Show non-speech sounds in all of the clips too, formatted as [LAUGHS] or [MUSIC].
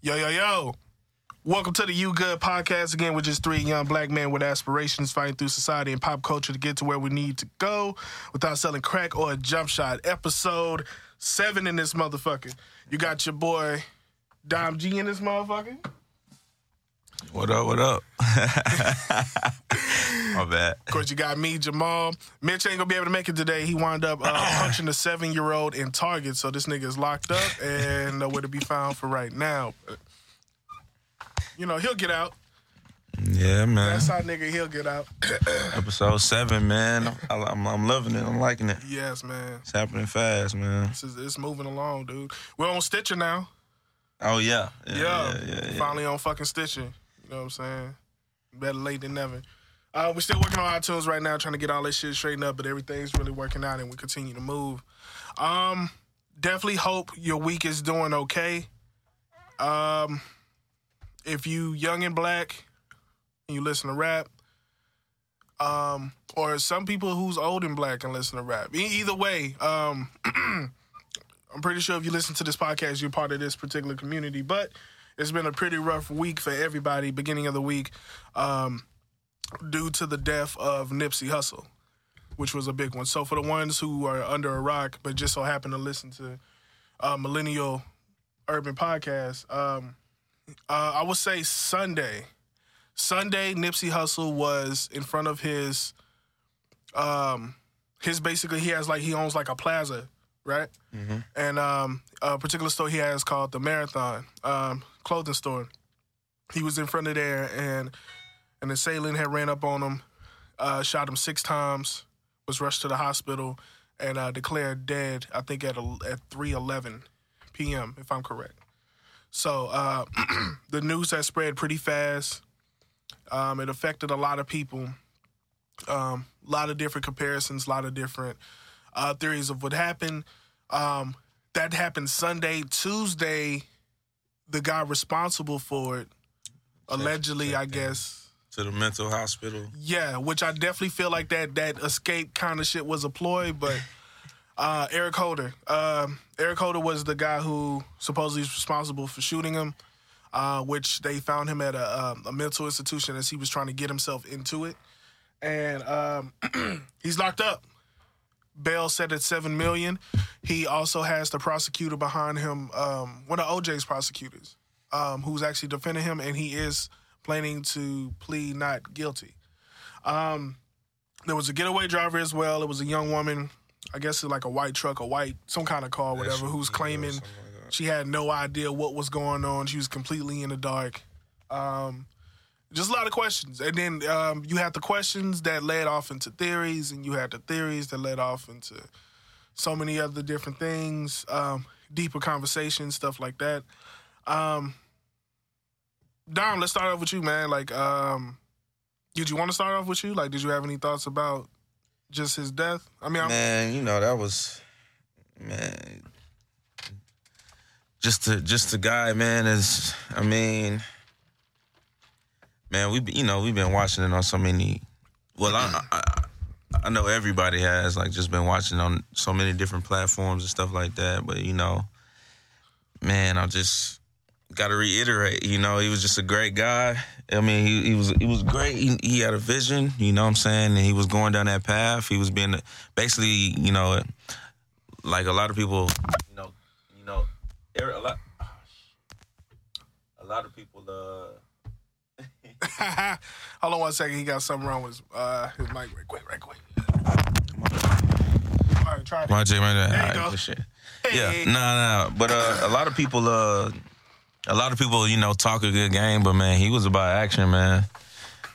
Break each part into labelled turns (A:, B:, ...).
A: Yo, yo, yo. Welcome to the You Good podcast again with just three young black men with aspirations fighting through society and pop culture to get to where we need to go without selling crack or a jump shot. Episode seven in this motherfucker. You got your boy Dom G in this motherfucker.
B: What up? What up? [LAUGHS] My bad.
A: Of course, you got me, Jamal. Mitch ain't gonna be able to make it today. He wound up uh, [CLEARS THROAT] punching a seven year old in Target, so this nigga is locked up and nowhere to be found for right now. But, you know, he'll get out.
B: Yeah, man.
A: That's how nigga he'll get out. [CLEARS THROAT]
B: Episode seven, man. I, I'm, I'm loving it. I'm liking it.
A: yes, man.
B: It's happening fast, man.
A: This is, it's moving along, dude. We're on Stitcher now.
B: Oh yeah,
A: Yeah.
B: yeah, yeah, yeah. yeah.
A: Finally on fucking Stitcher. You know what I'm saying? Better late than never. Uh, we're still working on iTunes right now, trying to get all this shit straightened up, but everything's really working out and we continue to move. Um, definitely hope your week is doing okay. Um, if you young and black and you listen to rap, um, or some people who's old and black and listen to rap. E- either way, um, [CLEARS THROAT] I'm pretty sure if you listen to this podcast, you're part of this particular community. But it's been a pretty rough week for everybody, beginning of the week, um, due to the death of Nipsey Hussle, which was a big one. So for the ones who are under a rock, but just so happen to listen to uh, Millennial Urban Podcast, um, uh, I would say Sunday. Sunday, Nipsey Hussle was in front of his, um, his basically he has like he owns like a plaza, right? and um, a particular store he has called the Marathon um, clothing store. He was in front of there, and an assailant had ran up on him, uh, shot him six times, was rushed to the hospital, and uh, declared dead. I think at a, at three eleven p.m. if I'm correct. So uh, [CLEARS THROAT] the news has spread pretty fast. Um, it affected a lot of people. Um, a lot of different comparisons, a lot of different uh, theories of what happened. Um, that happened Sunday. Tuesday, the guy responsible for it, allegedly, I guess,
B: To the mental hospital.
A: yeah, which I definitely feel like that that escape kind of shit was a ploy, but [LAUGHS] uh, Eric Holder, um, Eric Holder was the guy who supposedly is responsible for shooting him, uh, which they found him at a, um, a mental institution as he was trying to get himself into it, and um, [CLEARS THROAT] he's locked up. Bail set at seven million. He also has the prosecutor behind him, um, one of OJ's prosecutors, um, who's actually defending him, and he is planning to plead not guilty. Um, there was a getaway driver as well. It was a young woman, I guess it's like a white truck, a white some kind of car, whatever, who's claiming she had no idea what was going on. She was completely in the dark. Um, just a lot of questions, and then um, you had the questions that led off into theories, and you had the theories that led off into so many other different things, um, deeper conversations, stuff like that. Um, Dom, let's start off with you, man. Like, um, did you want to start off with you? Like, did you have any thoughts about just his death? I mean, I'm,
B: Man, you know that was man. Just the just the guy, man. Is I mean, man, we you know we've been watching it on so many. Well, I, I I know everybody has like just been watching on so many different platforms and stuff like that. But you know, man, I just got to reiterate. You know, he was just a great guy. I mean, he, he was he was great. He, he had a vision. You know what I'm saying? And he was going down that path. He was being basically, you know, like a lot of people, you know, you know, er- a lot, a lot of people. uh
A: hold on one second. He got something wrong with his, uh, his mic. Right quick, right quick. All right, try it.
B: My J, my J.
A: There you go.
B: shit.
A: Hey.
B: Yeah, nah, nah. But uh, a lot of people, uh, a lot of people, you know, talk a good game, but man, he was about action, man.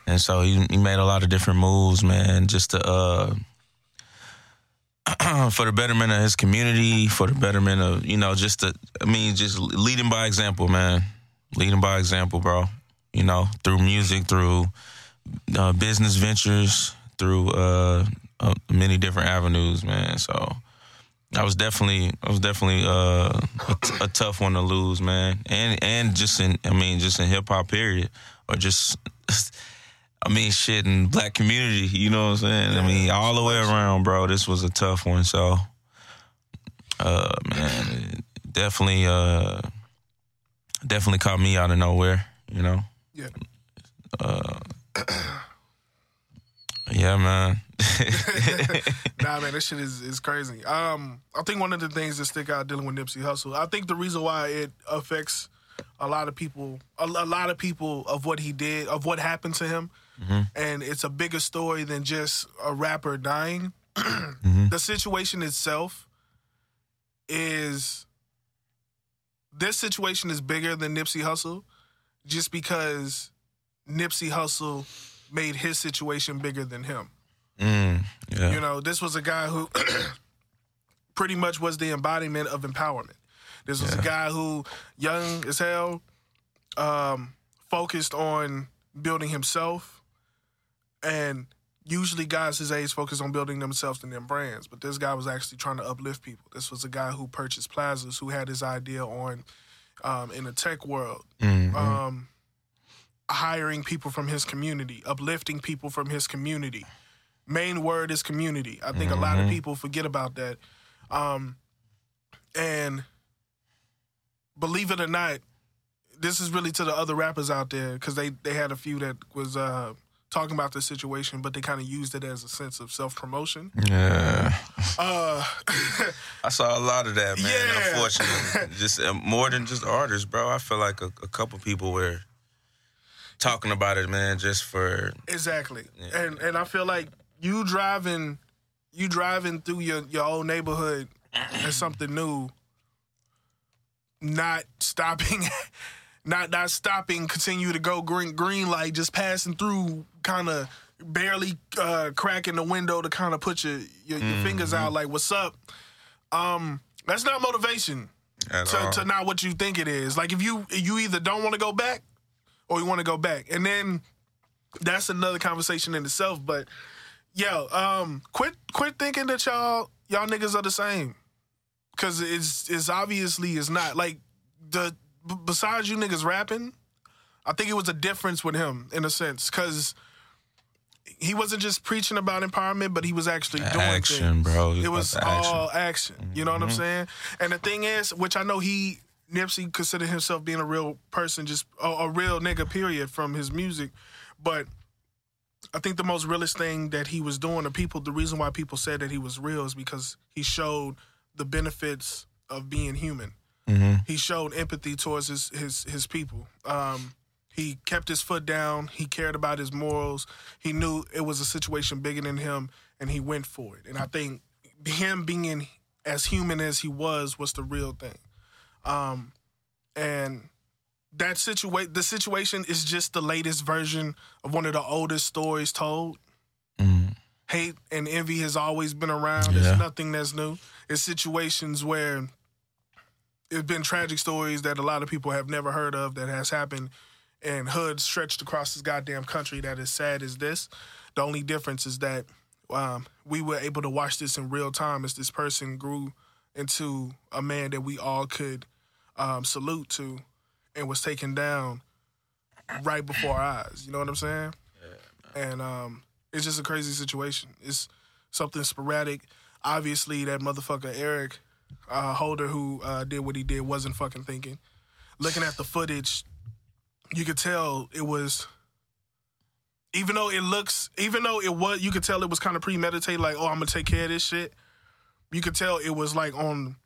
B: And so he, he made a lot of different moves, man, just to uh, [CLEARS THROAT] for the betterment of his community, for the betterment of you know, just to, I mean, just leading by example, man. Leading by example, bro. You know, through music, through uh, business ventures, through uh, uh, many different avenues, man. So I was definitely, I was definitely uh, a, t- a tough one to lose, man. And and just in, I mean, just in hip hop, period, or just, [LAUGHS] I mean, shit in black community. You know what I'm saying? I mean, all the way around, bro. This was a tough one. So, uh, man, it definitely, uh, definitely caught me out of nowhere. You know.
A: Yeah.
B: Uh, [CLEARS THROAT] yeah, man. [LAUGHS]
A: nah, man, this shit is, is crazy. Um, I think one of the things that stick out dealing with Nipsey Hussle, I think the reason why it affects a lot of people, a, a lot of people of what he did, of what happened to him, mm-hmm. and it's a bigger story than just a rapper dying. [CLEARS THROAT] Mm-hmm. The situation itself is this situation is bigger than Nipsey Hussle, just because Nipsey Hussle made his situation bigger than him.
B: Mm, yeah.
A: You know, this was a guy who [CLEARS THROAT] pretty much was the embodiment of empowerment. This was a guy who, young as hell, um, focused on building himself. And usually guys his age focus on building themselves and their brands. But this guy was actually trying to uplift people. This was a guy who purchased plazas, who had his idea on um, in the tech world.
B: Mhm.
A: Um, hiring people from his community, uplifting people from his community. Main word is community. I think a lot of people forget about that. Um, and believe it or not, this is really to the other rappers out there because they they had a few that was uh, talking about the situation, but they kind of used it as a sense of self promotion.
B: yeah.
A: Uh, [LAUGHS]
B: I saw a lot of that, man.
A: Yeah.
B: Unfortunately, just uh, more than just artists, bro. I feel like a, a couple people were talking about it, man, just for
A: Exactly. And and I feel like you driving you driving through your, your old neighborhood as something new, not stopping [LAUGHS] not not stopping, continue to go green green light, just passing through kind of barely uh, cracking the window to kind of put your your, your fingers out like what's up. Um that's not motivation
B: at
A: to,
B: all.
A: to not what you think it is. Like if you you either don't want to go back or you want to go back, and then that's another conversation in itself. But yo, um, quit quit thinking that y'all y'all niggas are the same, because it's it's obviously it's not. Like the b- besides you niggas rapping, I think it was a difference with him in a sense, because. He wasn't just preaching about empowerment, but he was actually doing
B: Action,
A: things.
B: bro.
A: It was
B: the action.
A: all action. You know what I'm saying? And the thing is, which I know he Nipsey considered himself being a real person, just a, a real nigga, period, from his music. But I think the most realest thing that he was doing, the people, the reason why people said that he was real is because he showed the benefits of being human.
B: Mhm.
A: He showed empathy towards his his his people. Um, he kept his foot down. He cared about his morals. He knew it was a situation bigger than him, and he went for it. And I think him being as human as he was was the real thing. Um, and that situation, the situation is just the latest version of one of the oldest stories told.
B: Mm.
A: Hate and envy has always been around.
B: Yeah.
A: It's nothing that's new. It's situations where it's been tragic stories that a lot of people have never heard of that has happened in hoods stretched across this goddamn country that is sad as this. The only difference is that um, we were able to watch this in real time as this person grew into a man that we all could um, salute to and was taken down right before our eyes. You know what I'm saying? Yeah, and um, it's just a crazy situation. It's something sporadic. Obviously, that motherfucker Eric uh, Holder, who uh, did what he did, wasn't fucking thinking. Looking at the footage, you could tell it was. Even though it looks, even though it was, you could tell it was kind of premeditated. Like, oh, I'm gonna take care of this shit. You could tell it was like on,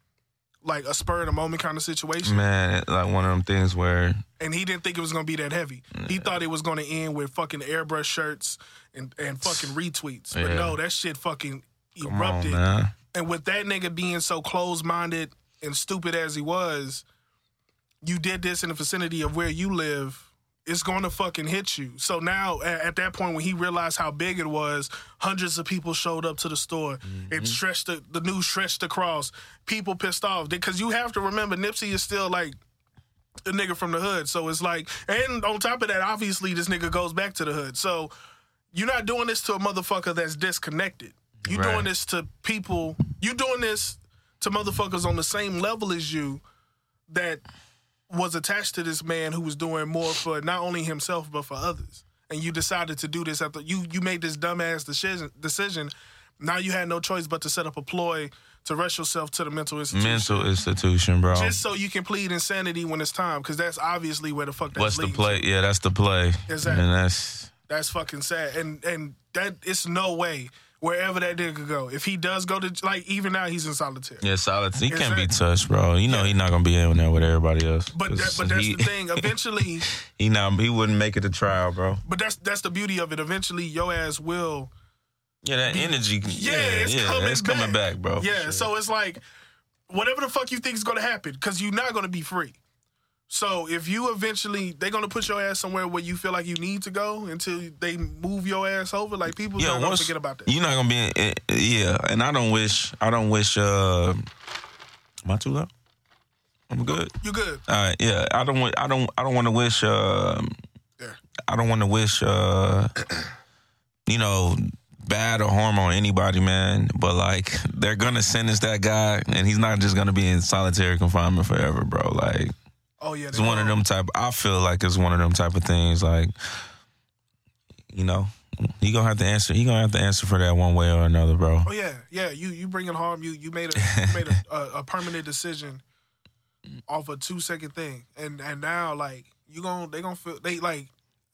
A: like a spur of the moment kind of situation
B: Man, like one of them things where
A: and he didn't think it was gonna be that heavy. He thought it was gonna end with fucking airbrush shirts and, and fucking retweets. But
B: Yeah.
A: no, that shit fucking
B: on,
A: erupted.
B: man.
A: and with that nigga being so close minded and stupid as he was, you did this in the vicinity of where you live. It's gonna fucking hit you. So now, at that point, when he realized how big it was, hundreds of people showed up to the store. It mm-hmm. stretched the, the news stretched across. People pissed off because you have to remember Nipsey is still like a nigga from the hood. So it's like, and on top of that, obviously this nigga goes back to the hood. So you're not doing this to a motherfucker that's disconnected. You
B: Right.
A: doing this to people. You're doing this to motherfuckers on the same level as you that was attached to this man who was doing more for not only himself but for others. And you decided to do this after you you made this dumbass decision decision. Now you had no choice but to set up a ploy to rush yourself to the mental institution.
B: Mental institution, bro.
A: Just so you can plead insanity when it's time, because that's obviously where the fuck that's
B: What's the play? Yeah, that's the play.
A: Exactly.
B: And that's
A: That's fucking sad, and and that it's no way wherever that nigga go. If he does go to like even now he's in solitary.
B: yeah, solid. He can't be touched, bro. You know
A: Yeah.
B: he's not gonna be in there with everybody else.
A: But that, but that's
B: he,
A: the thing. Eventually, [LAUGHS]
B: He not. He wouldn't make it to trial, bro.
A: but that's that's the beauty of it. Eventually, your ass will.
B: Yeah, that energy.
A: Yeah,
B: Yeah,
A: it's
B: yeah,
A: coming
B: it's coming back, bro.
A: Yeah,
B: sure.
A: so it's like whatever the fuck you think is gonna happen, because you're not gonna be free. So if you eventually they're gonna put your ass somewhere where you feel like you need to go until they move your ass over, like people
B: yeah,
A: not forget about that.
B: you're not gonna be. In, in- yeah, and I don't wish. I don't wish. uh Am I too loud? I'm good.
A: You good?
B: All right, yeah. I don't want. I don't. I don't want to wish. Uh,
A: Yeah.
B: I don't want to wish. Uh, [CLEARS THROAT] you know, bad or harm on anybody, man. But like, they're gonna sentence that guy, and he's not just gonna be in solitary confinement forever, bro. Like,
A: Oh yeah,
B: it's one of them type. I feel like it's one of them type of things. Like, you know, you gonna have to answer. He gonna have to answer for that one way or another, bro.
A: Oh yeah, yeah. You you bringing harm. You you made a you made a, [LAUGHS] a, a permanent decision off a two second thing, and and now like you gonna they gonna feel they like.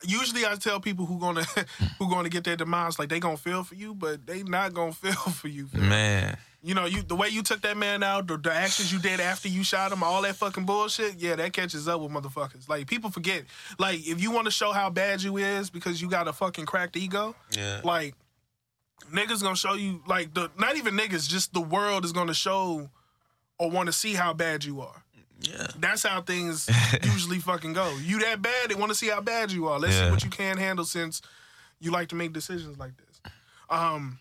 A: Usually I tell people who gonna [LAUGHS] who gonna get their demise like they gonna feel for you, but they not gonna [LAUGHS] feel for you. fam.
B: Man,
A: You know, you the way you took that man out, the, the actions you did after you shot him, all that fucking bullshit. Yeah, that catches up with motherfuckers. Like people forget. Like if you want to show how bad you is because you got a fucking cracked ego,
B: yeah,
A: like niggas gonna show you like the not even niggas, just the world is gonna show or want to see how bad you are.
B: Yeah.
A: That's how things [LAUGHS] usually fucking go. You that bad, they want to see how bad you are. Let's see what you can handle since you like to make decisions like this. Um,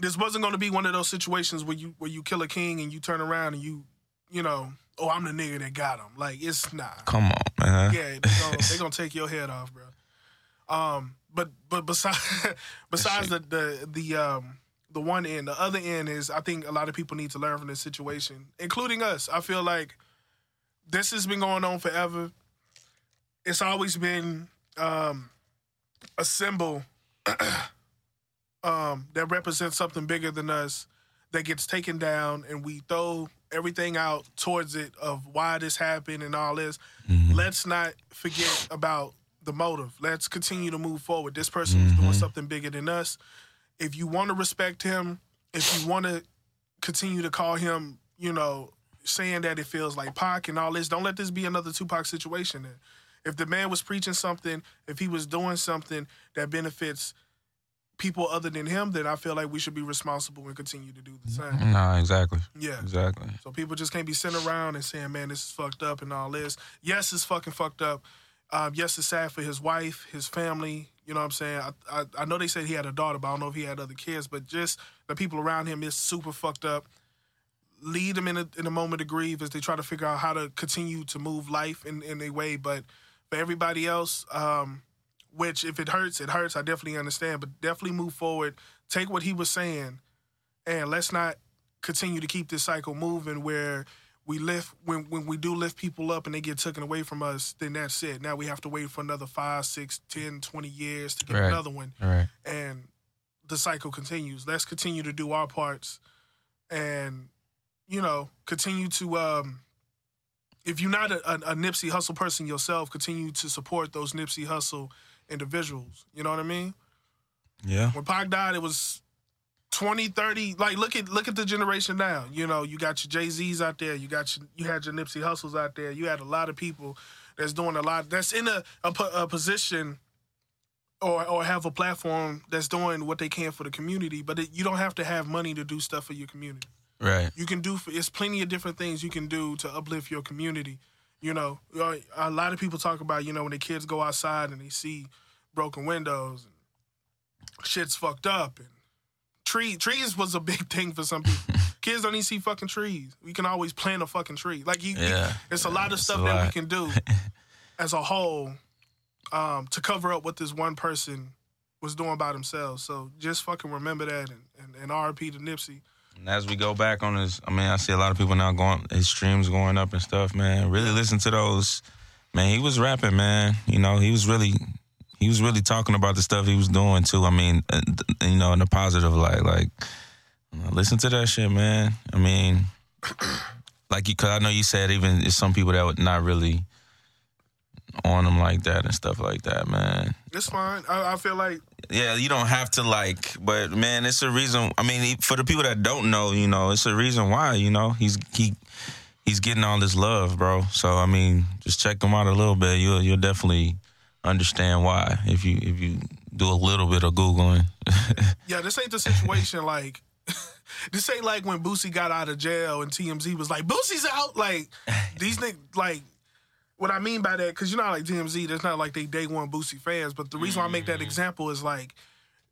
A: this wasn't going to be one of those situations where you where you kill a king and you turn around and you you know oh I'm the nigga that got him. Like it's not.
B: Come on, man.
A: Yeah, they gonna, [LAUGHS] they gonna take your head off, bro. Um, but but [LAUGHS] besides besides the the the um the one end, the other end is I think a lot of people need to learn from this situation, including us. I feel like this has been going on forever. It's always been um a symbol [CLEARS THROAT] um that represents something bigger than us that gets taken down and we throw everything out towards it of why this happened and all this let's not forget about the motive. Let's continue to move forward. This person is doing something bigger than us. If you want to respect him, if you want to continue to call him, you know, saying that it feels like Pac and all this, don't let this be another Tupac situation. Then. If the man was preaching something, if he was doing something that benefits people other than him, then I feel like we should be responsible and continue to do the same.
B: Nah, exactly,
A: Yeah.
B: exactly.
A: So people just can't be sitting around and saying, "Man, this is fucked up" and all this. Yes, it's fucking fucked up. Um, yes, it's sad for his wife, his family. You know what I'm saying? I, I I know they said he had a daughter, but I don't know if he had other kids. But just the people around him is super fucked up. Lead them in a in a moment of grief as they try to figure out how to continue to move life in in a way. But for everybody else, um, which if it hurts, it hurts. I definitely understand, but definitely move forward. Take what he was saying, and let's not continue to keep this cycle moving where we lift when when we do lift people up and they get taken away from us then that's it now we have to wait for another five six ten twenty years to get
B: Right.
A: another one
B: right.
A: and the cycle continues let's continue to do our parts and you know continue to um if you're not a, a, a Nipsey Hussle person yourself continue to support those Nipsey Hussle individuals you know what i mean
B: Yeah.
A: when Pac died, it was 20, 30. Like look at look at the generation now. You know, you got your Jay Z's out there. You got your, you had your Nipsey Hussles out there. You had a lot of people that's doing a lot. That's in a a, a position. Or, or have a platform that's doing what they can for the community, but it, you don't have to have money to do stuff for your community.
B: Right.
A: You can do. It's plenty of different things you can do to uplift your community. You know, Uh, a lot of people talk about you know when the kids go outside and they see broken windows and shit's fucked up and tree trees was a big [LAUGHS] thing for some people. [LAUGHS] kids don't even see fucking trees. We can always plant a fucking tree. Like you,
B: Yeah.
A: it's a lot of stuff
B: a
A: that we can do [LAUGHS] as a whole um, to cover up what this one person was doing by themselves. So just fucking remember that and, and, and RP to Nipsey.
B: And as we go back on this, I mean, I see a lot of people now going, his streams going up and stuff, man. Really listen to those. Man, he was rapping, man. You know, he was really, he was really talking about the stuff he was doing too. I mean, you know, in a positive light. Like, Listen to that shit, man. I mean, [CLEARS THROAT] like you, cause I know you said even some people that would not really on them like that and stuff like that, man.
A: It's fine. I, I feel like
B: Yeah, you don't have to like, but man, it's a reason. I mean, for the people that don't know, you know, it's a reason why. You know, he's he he's getting all this love, bro. So I mean, just check him out a little bit. You'll you'll definitely understand why if you if you do a little bit of googling. [LAUGHS]
A: yeah, this ain't the situation like [LAUGHS] this ain't like when Boosie got out of jail and TMZ was like, Boosie's out. Like these niggas like what I mean by that, because you know, like TMZ, there's not like they day one Boosie fans, but the reason why I make that example is like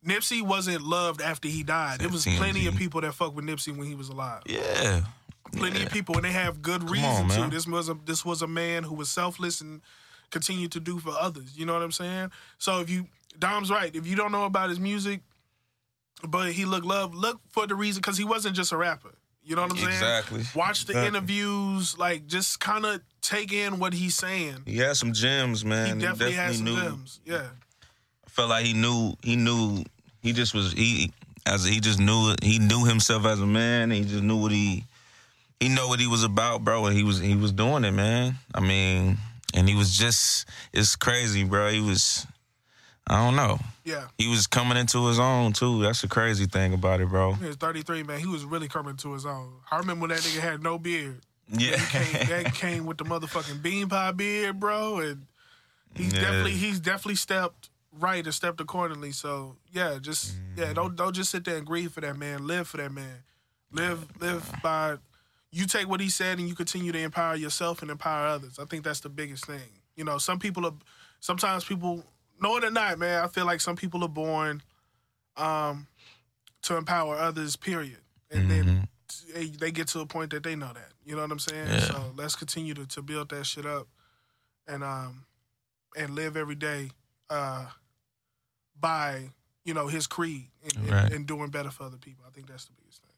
A: Nipsey wasn't loved after he died. It was plenty of people that fucked with Nipsey when he was alive.
B: yeah,
A: Plenty of people, and they have good reason
B: on,
A: to. This was a this was a man who was selfless and continued to do for others. You know what I'm saying? So if you Dom's right, if you don't know about his music, but he looked love, look for the reason because he wasn't just a rapper. You know what I'm saying?
B: Exactly.
A: Watch the
B: Exactly.
A: interviews, like just kind of take in what he's saying.
B: he had some gems, man.
A: he definitely, has some
B: knew.
A: gems. Yeah.
B: I felt like he knew. He knew. He just was. He as he just knew. He knew himself as a man. He just knew what he. He know what he was about, bro. And he was. He was doing it, man. I mean, and he was just. It's crazy, bro. He was. I don't know.
A: Yeah.
B: He was coming into his own too. That's the crazy thing about it, bro.
A: He was 33, man. He was really coming to his own. I remember when that nigga had no beard.
B: Yeah.
A: He came, that [LAUGHS] came with the motherfucking bean pie beard, bro. And he's
B: Yeah.
A: definitely he's definitely stepped right and stepped accordingly. So yeah, just
B: Mm-hmm.
A: yeah, don't don't just sit there and grieve for that man. Live for that man. Live live by you take what he said and you continue to empower yourself and empower others. I think that's the biggest thing. You know, some people are sometimes people know it or not, man, I feel like some people are born um to empower others, period. And then they, they get to a point that they know that. You know what I'm saying?
B: Yeah.
A: So let's continue to, to build that shit up and um and live every day uh by, you know, his creed and, and-
B: Right.
A: and doing better for other people. I think that's the biggest thing.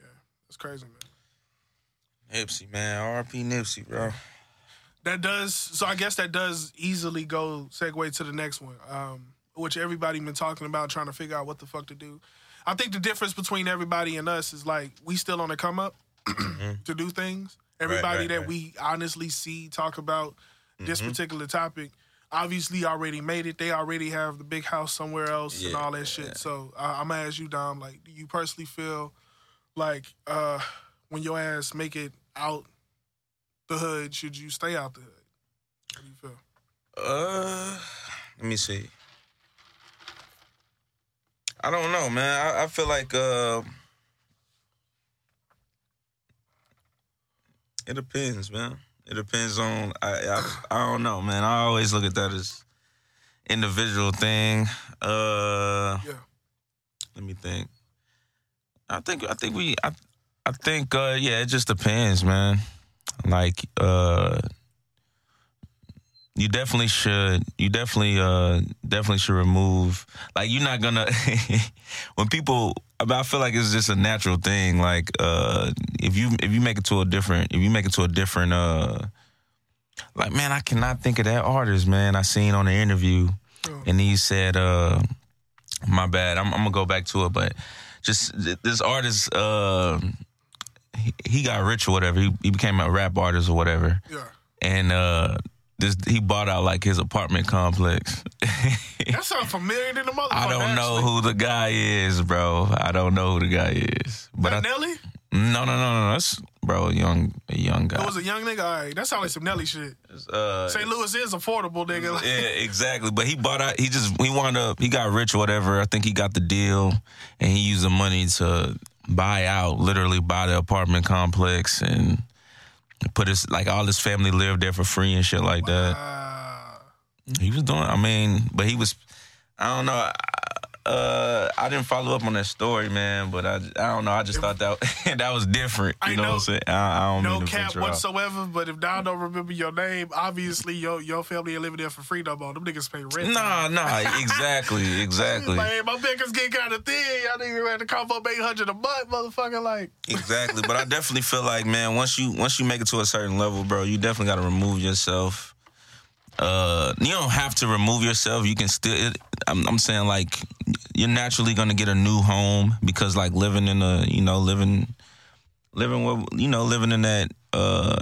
A: Yeah. That's crazy, man.
B: Nipsey, man. RP Nipsey, bro.
A: That does so I guess that does easily go segue to the next one. Um which everybody been talking about trying to figure out what the fuck to do. I think the difference between everybody and us is like we still on the come up [CLEARS THROAT] to do things. Everybody
B: right,
A: that
B: right.
A: we honestly see talk about this
B: Mm-hmm.
A: particular topic obviously already made it. They already have the big house somewhere else and all that shit. So uh, I'm gonna ask you, Dom, like, do you personally feel like uh, when your ass make it out the hood, should you stay out the hood? How do you feel?
B: Uh, let me see. I don't know, man. I, I feel like uh, it depends, man. It depends on. I, I I don't know, man. I always look at that as individual thing. Uh,
A: Yeah.
B: let me think. I think I think we I I think uh yeah, it just depends, man. Like uh you definitely should you definitely uh definitely should remove like you're not gonna [LAUGHS] when people I mean, I feel like it's just a natural thing like uh if you if you make it to a different if you make it to a different uh like man I cannot think of that artist man I seen on the interview
A: Oh.
B: and he said uh my bad I'm, I'm gonna go back to it but just this artist uh he, he got rich or whatever he, he became a rap artist or whatever
A: Yeah.
B: and uh this he bought out like his apartment complex. [LAUGHS]
A: That sounds familiar to the motherfucker.
B: I don't know
A: actually.
B: who the guy is, bro. I don't know who the guy is. But I,
A: That Nelly?
B: no, no, no, no. That's bro, a young, a young guy.
A: It was a young nigga. All right. That sounds like some Nelly shit.
B: Uh,
A: St. Louis is affordable, nigga. Like,
B: yeah, [LAUGHS] exactly. But he bought out. He just he wound up. He got rich or whatever. I think he got the deal, and he used the money to buy out, literally buy the apartment complex and put his like all his family lived there for free and shit like that.
A: uh,
B: He was doing. I mean, but he was. I don't know. I, uh, I didn't follow up on that story, man. But I, I don't know. I just thought that [LAUGHS] that was different. You
A: I
B: know,
A: know-
B: what I'm saying? I, I don't know.
A: no
B: mean to
A: cap
B: venture out.
A: whatsoever. But if Don don't remember your name, obviously your your family ain't living there for free no more. Them niggas pay rent.
B: Nah, nah, exactly, [LAUGHS] exactly,
A: Like, my niggas get kind of thin. Y'all niggas had to come up 800 a month, motherfucker. Like,
B: exactly. But I [LAUGHS] definitely feel like, man, once you once you make it to a certain level, bro, you definitely got to remove yourself. Uh, you don't have to remove yourself. You can still. It, I'm, I'm saying like, you're naturally gonna get a new home because like living in a you know living living with you know living in that uh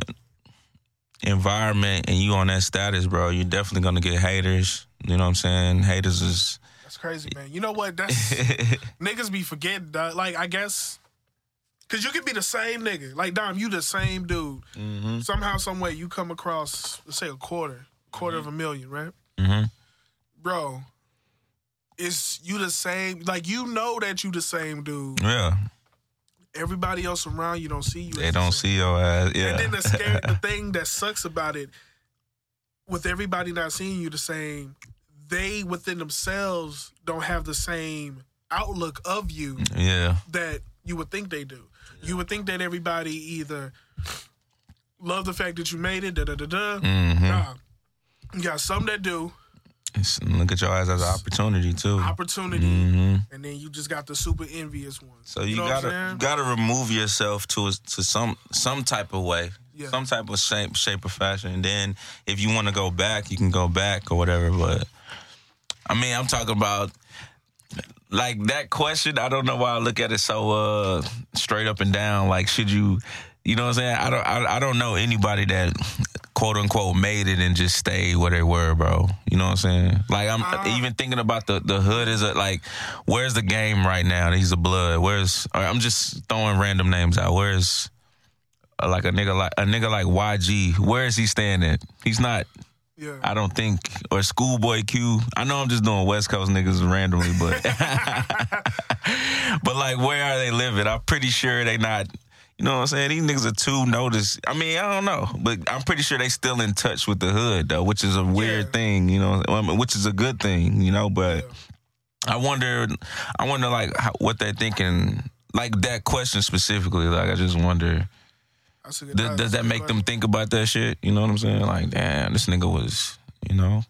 B: environment and you on that status, bro, you're definitely gonna get haters. You know what I'm saying? Haters is
A: That's crazy, man. You know what? That's [LAUGHS] niggas be forgetting. dog. Like I guess, cause you could be the same nigga. Like Dom, you the same dude.
B: mm-hmm.
A: Somehow, some way, you come across, let's say, a quarter, quarter of a million, right?
B: Mm-hmm.
A: Bro, it's you the same. Like you know that you the same dude.
B: Yeah.
A: Everybody else around you don't see you.
B: They don't
A: same.
B: see your ass. Yeah.
A: And then the scary, the [LAUGHS] thing that sucks about it, with everybody not seeing you the same, they within themselves don't have the same outlook of you
B: yeah.
A: that you would think they do. You would think that everybody either love the fact that you made it, da da da da.
B: Mm-hmm.
A: Nah, you got some that do
B: It's- Look at your ass as an opportunity too.
A: opportunity,
B: hmm
A: and then you just got the super envious ones.
B: So you,
A: know
B: gotta you gotta remove yourself to a, to some some type of way,
A: Yeah.
B: some type of shape shape or fashion. And then if you want to go back, you can go back or whatever. But I mean, I'm talking about like that question. I don't know why I look at it so uh straight up and down. Like, should you? You know what I'm saying? I don't. I, I don't know anybody that quote unquote made it and just stayed where they were, bro. You know what I'm saying? Like I'm
A: Uh,
B: even thinking about the the hood is a, like, where's the game right now? He's a blood. Where's or I'm just throwing random names out. Where's uh, like a nigga like a nigga like YG? Where is he standing? He's not.
A: Yeah.
B: I don't think or Schoolboy Q. I know I'm just doing West Coast niggas randomly, but [LAUGHS] but like where are they living? I'm pretty sure they not. You know what I'm saying? These niggas are too notice. I mean, I don't know, but I'm pretty sure they still in touch with the hood though, which is a weird
A: Yeah.
B: thing. You know, which is a good thing. You know, but I wonder, I wonder like how, what they're thinking. Like that question specifically, like I just wonder,
A: That's a good-
B: does, does that make them think about that shit? You know what I'm saying? Like, damn, this nigga was, you know,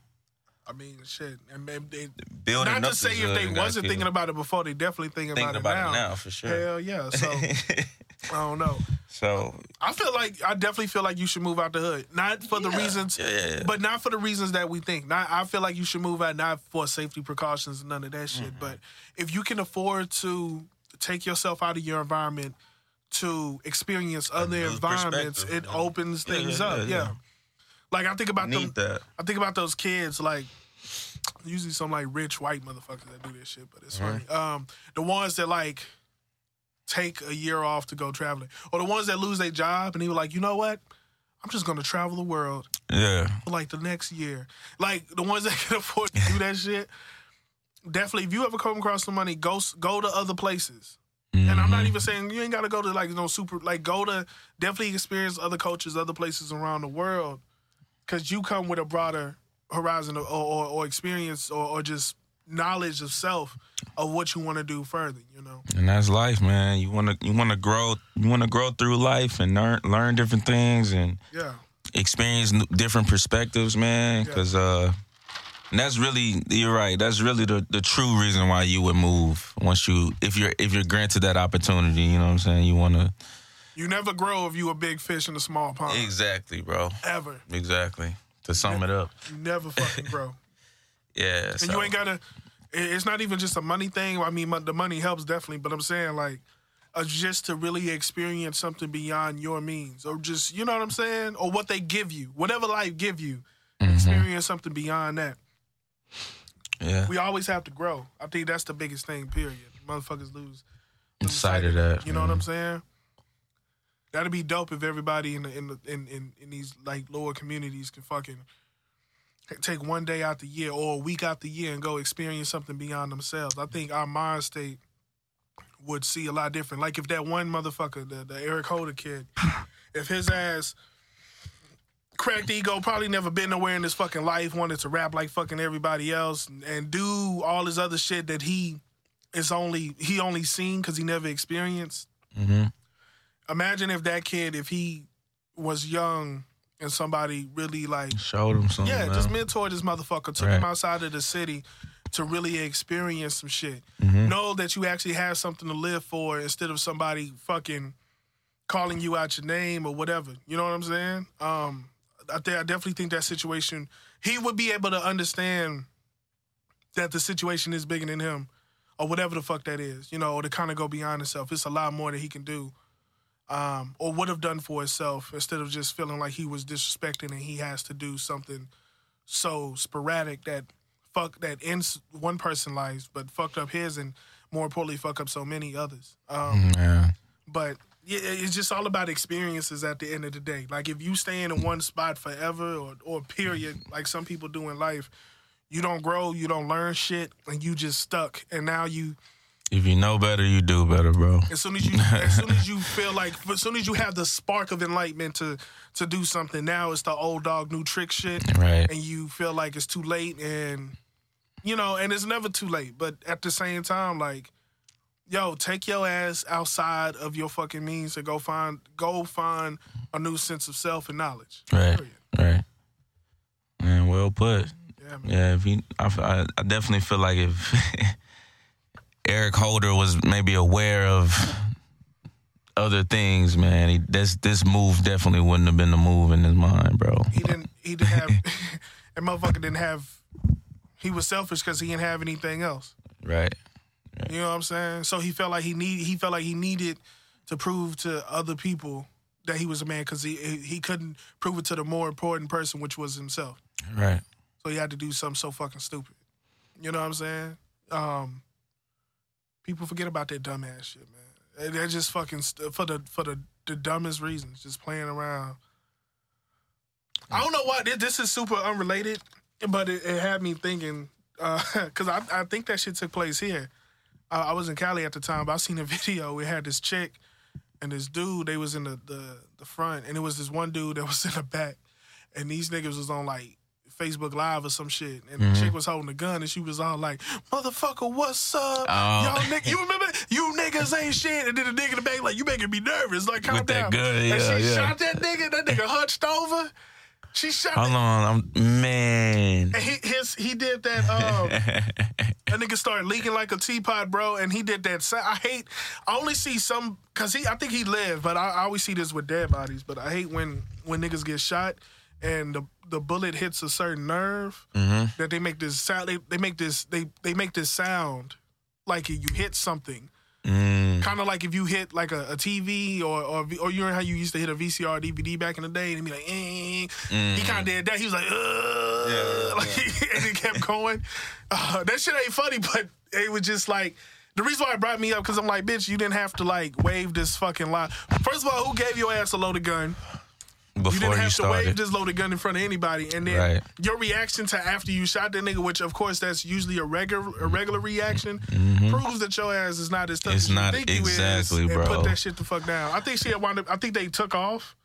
A: I mean, shit. And maybe they,
B: building
A: not to say if they wasn't
B: killed.
A: thinking about it before, they definitely thinking,
B: thinking
A: about,
B: about
A: it now.
B: it now for sure.
A: Hell yeah. So [LAUGHS] I don't know.
B: so
A: I feel like I definitely feel like you should move out the hood. Not for the
B: Yeah.
A: reasons,
B: Yeah, yeah,
A: but not for the reasons that we think. Not I feel like you should move out not for safety precautions and none of that shit.
B: Mm-hmm.
A: But if you can afford to take yourself out of your environment to experience other environments, it opens things up.
B: yeah.
A: Like I think about them.
B: that.
A: I think about those kids like usually some like rich white motherfuckers that do this shit, but it's funny. Um, the ones that like take a year off to go traveling, or the ones that lose their job and they were like, you know what? I'm just gonna travel the world
B: Yeah,
A: for like the next year. Like the ones that [LAUGHS] can afford to do that [LAUGHS] shit. Definitely, if you ever come across some money, go go to other places. And I'm
B: Mm-hmm.
A: not even saying you ain't got to go to like you know super like go to definitely experience other cultures, other places around the world, because you come with a broader horizon or or, or experience or, or just knowledge of self of what you want to do further. You know,
B: and that's life, man. You wanna you wanna grow you wanna grow through life and learn learn different things and
A: yeah,
B: experience different perspectives, man. Because uh, and that's really you're right. That's really the, the true reason why you would move once you if you're if you're granted that opportunity. You know what I'm saying? You wanna
A: you never grow if you a big fish in a small pond.
B: exactly, bro.
A: Ever,
B: Exactly. To sum it up,
A: you never fucking grow.
B: Yeah.
A: And
B: so-
A: you ain't gotta. It's not even just a money thing. I mean, the money helps definitely, but I'm saying like, uh, just to really experience something beyond your means, or just you know what I'm saying, or what they give you, whatever life give you,
B: Mm-hmm.
A: experience something beyond that.
B: yeah.
A: We always have to grow. I think that's the biggest thing. Period. Motherfuckers lose.
B: Inside of that,
A: You know what. I'm saying? That'd be dope if everybody in the, in, the, in in in these like lower communities can fucking take one day out the year or a week out the year and go experience something beyond themselves. I think our mind state would see a lot different. Like if that one motherfucker, the, the Eric Holder kid, [LAUGHS] if his ass cracked ego, probably never been nowhere in his fucking life, wanted to rap like fucking everybody else and, and do all this other shit that he is only he only seen because he never experienced.
B: hmm
A: Imagine if that kid, if he was young and somebody really like
B: Showed him something.
A: yeah,
B: man.
A: just mentored this motherfucker, took him outside of the city to really experience some shit.
B: Mhm.
A: Know that you actually have something to live for instead of somebody fucking calling you out your name or whatever. You know what I'm saying? Um, I, th- I definitely think that situation, he would be able to understand that the situation is bigger than him or whatever the fuck that is, you know, or to kind of go beyond himself. It's a lot more that he can do, um, or would have done for himself instead of just feeling like he was disrespecting and he has to do something so sporadic that fuck that ends one person's lives, but fucked up his and more importantly fuck up so many others. Um,
B: Yeah.
A: but yeah, it's just all about experiences at the end of the day. Like if you stay in one spot forever or or period, like some people do in life, you don't grow, you don't learn shit, and you just stuck. And now you,
B: If you know better, you do better, bro.
A: as soon as you, as soon as you [LAUGHS] feel like, as soon as you have the spark of enlightenment to to do something, now it's the old dog new trick shit,
B: Right.
A: and you feel like it's too late, and you know, and it's never too late. But at the same time, like, yo, take your ass outside of your fucking means to go find go find a new sense of self and knowledge.
B: Right.
A: Period.
B: Right. Man, well put.
A: Yeah, man.
B: Yeah, if I, I, I definitely feel like if [LAUGHS] Eric Holder was maybe aware of other things, man, he, this this move definitely wouldn't have been the move in his mind, bro.
A: He didn't. He didn't have. [LAUGHS] that motherfucker didn't have. He was selfish because he didn't have anything else.
B: Right.
A: You know what I'm saying? So he felt like he need. He felt like he needed to prove to other people that he was a man because he he couldn't prove it to the more important person, which was himself.
B: Right.
A: So he had to do something so fucking stupid. You know what I'm saying? Um, people forget about that dumbass shit, man. They're just fucking st- for the for the, the dumbest reasons, just playing around. I don't know why this, is super unrelated, but it, it had me thinking [LAUGHS] because I I think that shit took place here. Uh, I was in Cali at the time, but I seen a [LAUGHS] video. We had this chick and this dude. They was in the, the the front, and it was this one dude that was [LAUGHS] in the back, and these niggas was on like Facebook Live or some shit, and the chick was holding a gun, and she was all like, "Motherfucker, what's up?
B: Oh.
A: Y'all [LAUGHS] niggas, you remember? You niggas ain't shit." And then the nigga in the back like, "You making me nervous." Like, calm
B: With that
A: down.
B: gun,
A: and
B: yeah,
A: she
B: yeah.
A: shot that nigga. That nigga hunched over. She shot.
B: Hold
A: that-
B: on, I'm man.
A: and he his he did that. Um, [LAUGHS] that nigga started leaking like a teapot, bro. And he did that. I hate. I only see some because he. I think he lived, but I, I always see this with dead bodies. But I hate when when niggas get shot and the the bullet hits a certain nerve that they make this sound. They they make this they they make this sound like you hit something.
B: Mm,
A: Kind of like if you hit like a, a TV or, or or you know how you used to hit a VCR DVD back in the day and be like, eh. he kind of did that. He was like, Ugh. [LAUGHS] like, [LAUGHS] and it kept going. Uh, that shit ain't funny, but it was just like the reason why it brought me up because I'm like, bitch, you didn't have to like wave this fucking lie. First of all, who gave your ass a loaded gun? You didn't
B: you,
A: have to wave this loaded gun in front of anybody, and then
B: Right.
A: your reaction to after you shot that nigga, which of course that's usually a regular a regular reaction, proves that your ass is not as tough
B: Mm-hmm. It's
A: as you
B: not
A: think you
B: exactly,
A: is, and
B: bro.
A: put that shit the fuck down. I think she had wound up. I think they took off,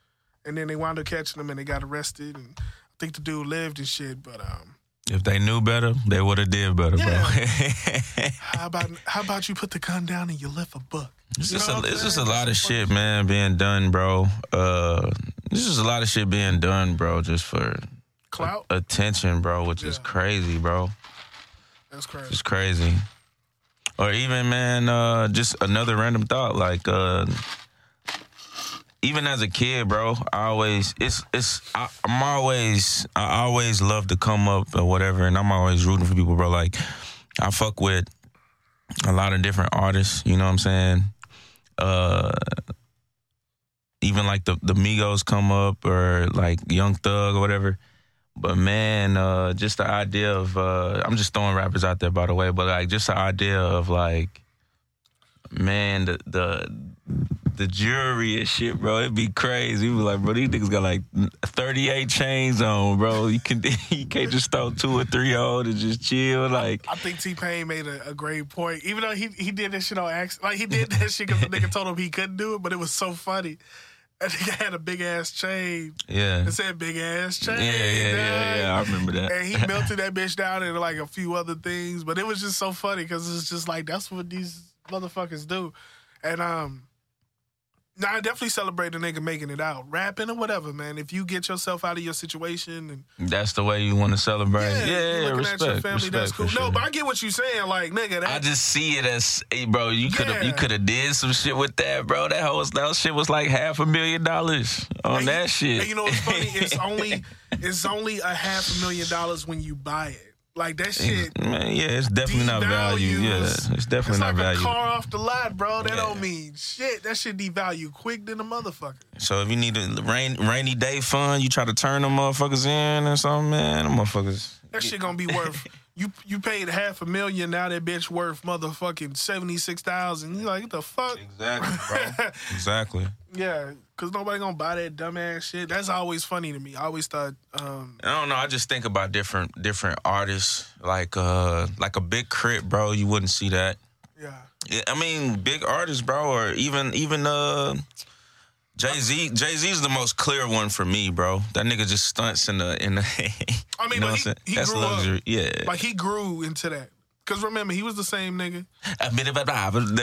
A: and then they wound up catching them, and they got arrested, and I think the dude lived and shit. But um,
B: If they knew better, they would have did better, bro. [LAUGHS]
A: how about how about you put the gun down and you lift a book?
B: It's
A: You
B: just, a, it's just a lot of shit, man, being done, bro. Uh, this is a lot of shit being done, bro, just for
A: Clout.
B: attention, bro, which is crazy, bro.
A: That's crazy.
B: It's crazy. Or even, man, uh, just another random thought, like, uh, even as a kid, bro, I always it's it's I, I'm always I always love to come up or whatever, and I'm always rooting for people, bro. Like I fuck with a lot of different artists, you know what I'm saying? Uh even like the the Migos come up or like Young Thug or whatever. But man, uh just the idea of uh I'm just throwing rappers out there by the way, but like just the idea of like man, the the the jury and shit, bro, it'd be crazy. We be like, bro, these niggas got like 38 chains on, bro. You can [LAUGHS] you can't just throw two or three on and just chill. Like,
A: I think T Pain made a, a great point. Even though he he did that shit on accident, like he did that shit because the nigga told him he couldn't do it, but it was so funny. And he had a big ass chain.
B: yeah.
A: It said big ass chain.
B: Yeah, yeah, yeah, yeah. I remember that.
A: And he melted that bitch down into like a few other things, but it was just so funny because it's just like that's what these motherfuckers do. And um, now I definitely celebrate a nigga making it out, rapping or whatever, man. If you get yourself out of your situation and
B: That's the way you want to celebrate. Yeah,
A: yeah,
B: yeah, respect,
A: family,
B: respect
A: that's cool.
B: sure.
A: No, but I get what you're saying, like nigga. That,
B: I just see it as, hey, bro, you could have you could have did some shit with that, bro. That whole that shit was like half a million dollars on
A: And
B: that
A: you-
B: shit.
A: You know what's funny? It's [LAUGHS] only it's only a half a million dollars when you buy it. Like that shit.
B: Man, yeah, it's definitely not value. Yeah, it's definitely
A: It's
B: not
A: like
B: value.
A: a car off the lot, bro. That
B: Yeah.
A: don't mean shit. That shit devalue quick than a motherfucker.
B: So if you need a rain, rainy day fund, you try to turn them motherfuckers in or something, man. Them motherfuckers.
A: That shit gonna be worth. [LAUGHS] You you paid half a million. Now that bitch worth motherfucking seventy six thousand. You like what the fuck?
B: Exactly, bro. [LAUGHS] exactly.
A: Yeah, cause nobody gonna buy that dumbass shit. That's always funny to me. I always thought, um,
B: I don't know. I just think about different different artists, like uh like a big crit, bro. You wouldn't see that.
A: yeah,
B: Yeah, I mean, big artists, bro, or even even uh Jay Z. Jay Z is the most clear one for me, bro. That nigga just stunts in the in the. [LAUGHS]
A: I mean,
B: you know
A: he- he
B: That's
A: grew up.
B: luxury. Yeah.
A: like he grew into that. Cause remember, he was the same nigga.
B: I mean, but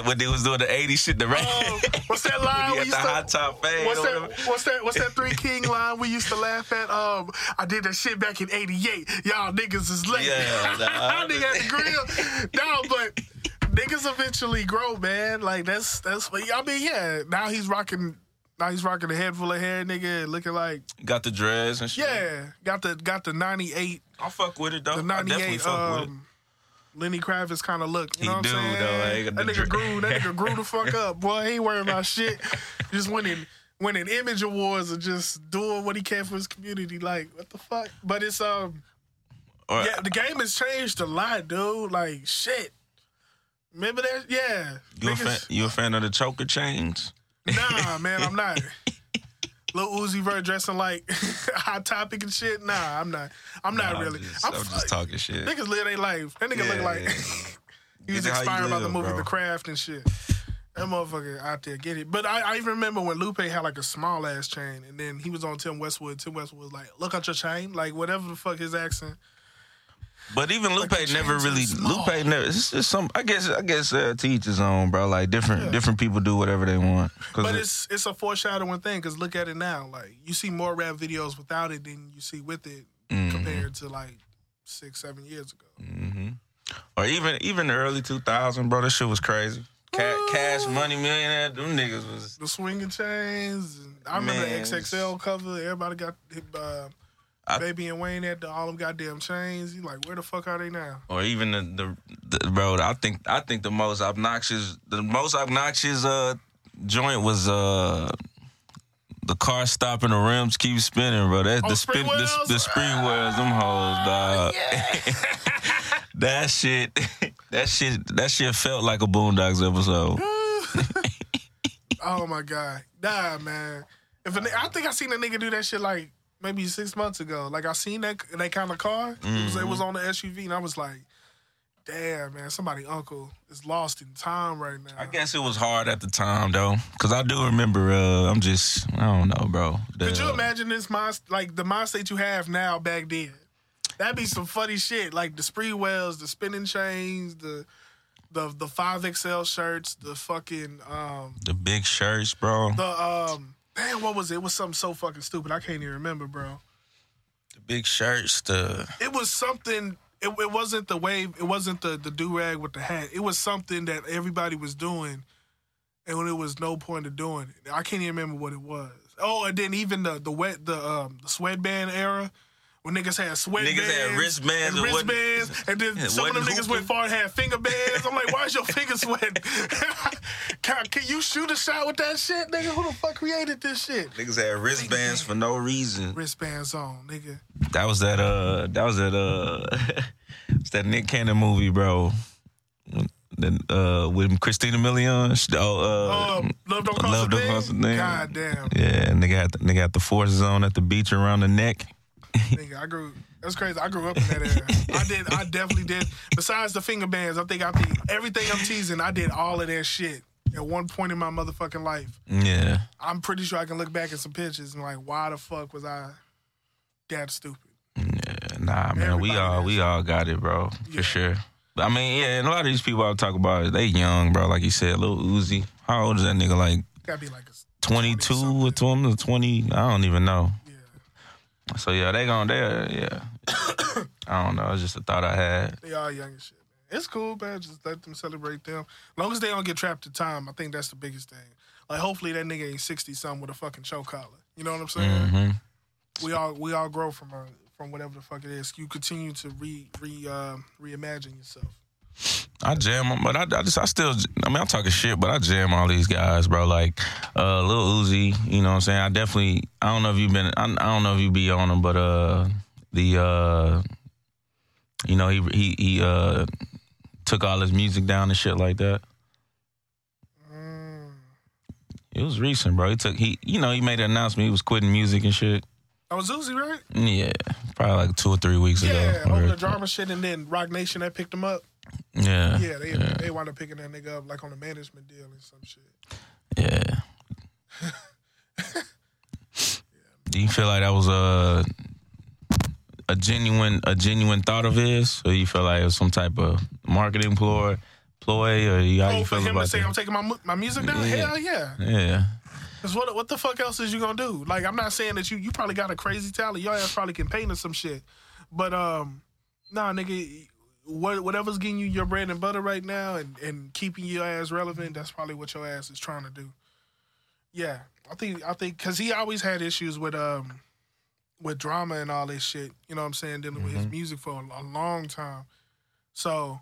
B: when they was doing the '80s shit, the rap.
A: Oh, what's that line [LAUGHS] we used
B: the
A: to-
B: hot top fade.
A: What's that? What's that? What's that Three King line we used to laugh at? Um, I did that shit back in '88. Y'all niggas is late.
B: Yeah, [LAUGHS] nah.
A: nigga at the grill. no, but niggas eventually grow, man. Like that's that's. I mean, yeah. Now he's rocking. Now he's rocking a head full of hair, nigga, looking like
B: Got the dreads and shit.
A: yeah. Got the got the '98
B: I fuck with it though.
A: the
B: I definitely
A: '98
B: fuck with it.
A: um, Lenny Kravitz kind of look. You know what I'm saying?
B: though.
A: That nigga
B: dr-
A: grew. That nigga grew the fuck [LAUGHS] up, boy. He ain't worrying about shit. Just winning, winning image awards and just doing what he can for his community. Like what the fuck? But it's um,
B: Or-
A: yeah, the game has changed a lot, dude. Like shit. Remember that? Yeah.
B: You a, fan, you a fan of the choker chains?
A: Nah, man, I'm not. [LAUGHS] Lil Uzi Vert dressing like [LAUGHS] Hot Topic and shit. Nah, I'm not. I'm not really.
B: I'm just,
A: I'm,
B: I'm just talking shit.
A: Niggas live their life. That nigga look like
B: yeah. [LAUGHS]
A: he was
B: Get it how you
A: inspired by the movie
B: bro.
A: The Craft and shit. That motherfucker out there get it. But I, I even remember when Lupe had like a small ass chain, and then he was on Tim Westwood. Tim Westwood was like, "Look at your chain," like whatever the fuck his accent.
B: But even Lupe
A: the
B: never really. Lupe never. It's just some. I guess. I guess uh, to each his own, bro. Like different. Different people do whatever they want.
A: But
B: it-
A: it's it's a foreshadowing thing because look at it now. Like you see more rap videos without it than you see with it
B: Mm-hmm.
A: compared to like six, seven years ago.
B: or even even the early 2000, bro. That shit was crazy. Ca- cash money millionaire. Them niggas was.
A: The swinging chains. And I remember
B: Man.
A: the XXL cover. Everybody got uh,
B: I-
A: Baby and Wayne had the, all them goddamn chains. You like, where the fuck are they now?
B: Or even the, the, the bro. I think I think the most obnoxious. The most obnoxious uh joint was uh. The car stopping, the rims keep spinning, bro. That
A: Oh,
B: the
A: spring
B: spin, the, the spring wheels, them hoes, dog. [LAUGHS] that shit, [LAUGHS] that shit, that shit felt like a Boondocks episode. [LAUGHS]
A: Oh my god, nah, man. If a, I think I seen a nigga do that shit like maybe six months ago. Like I seen that that kind of car. It, was, it was
B: Mm-hmm.
A: on the SUV, and I was like, damn, man, somebody uncle is lost in time right now.
B: I guess it was hard at the time though, cause I do remember. Uh, I'm just, I don't know, bro. The-
A: Could you imagine this mind, like the mind state you have now back then? That'd be some funny shit, like the Sprewells, the spinning chains, the the the five XL shirts, the fucking um
B: the big shirts, bro?
A: the um damn what was it? It was something so fucking stupid I can't even remember, bro.
B: The big shirts, the
A: It was something. It, it wasn't the wave. It wasn't the the do rag with the hat. It was something that everybody was doing, and when it was no point of doing it. I can't even remember what it was. Oh, and then even the the wet the um the sweatband era. When niggas had sweatbands,
B: Niggas had wristbands
A: and wristbands, and then some of them niggas went far and had finger [LAUGHS] bands. I'm like, why is your finger sweating? [LAUGHS] can, can you shoot a shot with that shit, nigga? Who the fuck created this shit?
B: niggas had wristbands for no reason.
A: Wristbands on, nigga.
B: That was that. Uh, that was that. Uh, [LAUGHS] it's that Nick Cannon movie, bro. Then uh, with Christina Milian. Oh, uh,
A: Um, love don't cost
B: Love
A: a thing.
B: A Thing.
A: God damn,
B: yeah, nigga had the, nigga had the forces on at the beach around the neck. [LAUGHS]
A: nigga. I grew. That's crazy. I grew up in that era. I did. I definitely did. Besides the finger bands, I think I think everything I'm teasing. I did all of that shit at one point in my motherfucking life.
B: Yeah,
A: I'm pretty sure I can look back at some pictures and like, why the fuck was I that stupid?
B: yeah. Nah, man, we all we all got it, bro, for
A: Yeah.
B: sure. I mean, yeah, and a lot of these people I talk about, they young, bro. Like you said, little Uzi. How old is that nigga? Like
A: Gotta be like a
B: 22
A: 20-something.
B: or 20, 20? I don't even know. So yeah, they gonna they yeah. [COUGHS] I don't know. It's just a thought I had.
A: They all young as shit, man. It's cool, man. Just let them celebrate them. As long as they don't get trapped in time, I think that's the biggest thing. Like, hopefully that nigga ain't sixty something with a fucking choke collar. You know what I'm saying?
B: hmm
A: We all we all grow from a from whatever the fuck it is. You continue to re re uh, reimagine yourself.
B: I jam, but I, I just I still I mean I'm talking shit, but I jam all these guys, bro. Like uh, Lil Uzi, you know what I'm saying. I definitely I don't know if you've been I, I don't know if you be on him, but uh the uh you know he he he uh took all his music down and shit like that.
A: Mm.
B: It was recent, bro. He took he you know he made an announcement he was quitting music and shit.
A: That was Uzi, right?
B: Yeah, probably like two or three weeks
A: Yeah,
B: ago.
A: over
B: or-
A: the drama shit, and then Roc Nation that picked him up.
B: Yeah,
A: Yeah, they they wound up picking that nigga up like on a management deal and some shit.
B: Yeah. [LAUGHS] Do you feel like that was a a genuine a genuine thought of his, or you feel like it was some type of marketing ploy, ploy, or you, how
A: Oh,
B: you
A: for
B: feel
A: him to
B: about
A: say I'm taking my my music down?
B: Yeah.
A: Hell yeah.
B: Yeah,
A: Cause what what the fuck else is you gonna do? Like I'm not saying that you you probably got a crazy talent. Your ass probably can paint or some shit. But um, nah, nigga, whatever's getting you your bread and butter right now and and keeping your ass relevant, that's probably what your ass is trying to do. Yeah, I think I think because he always had issues with um with drama and all this shit. You know what I'm saying? Dealing with his music for a, a long time. So.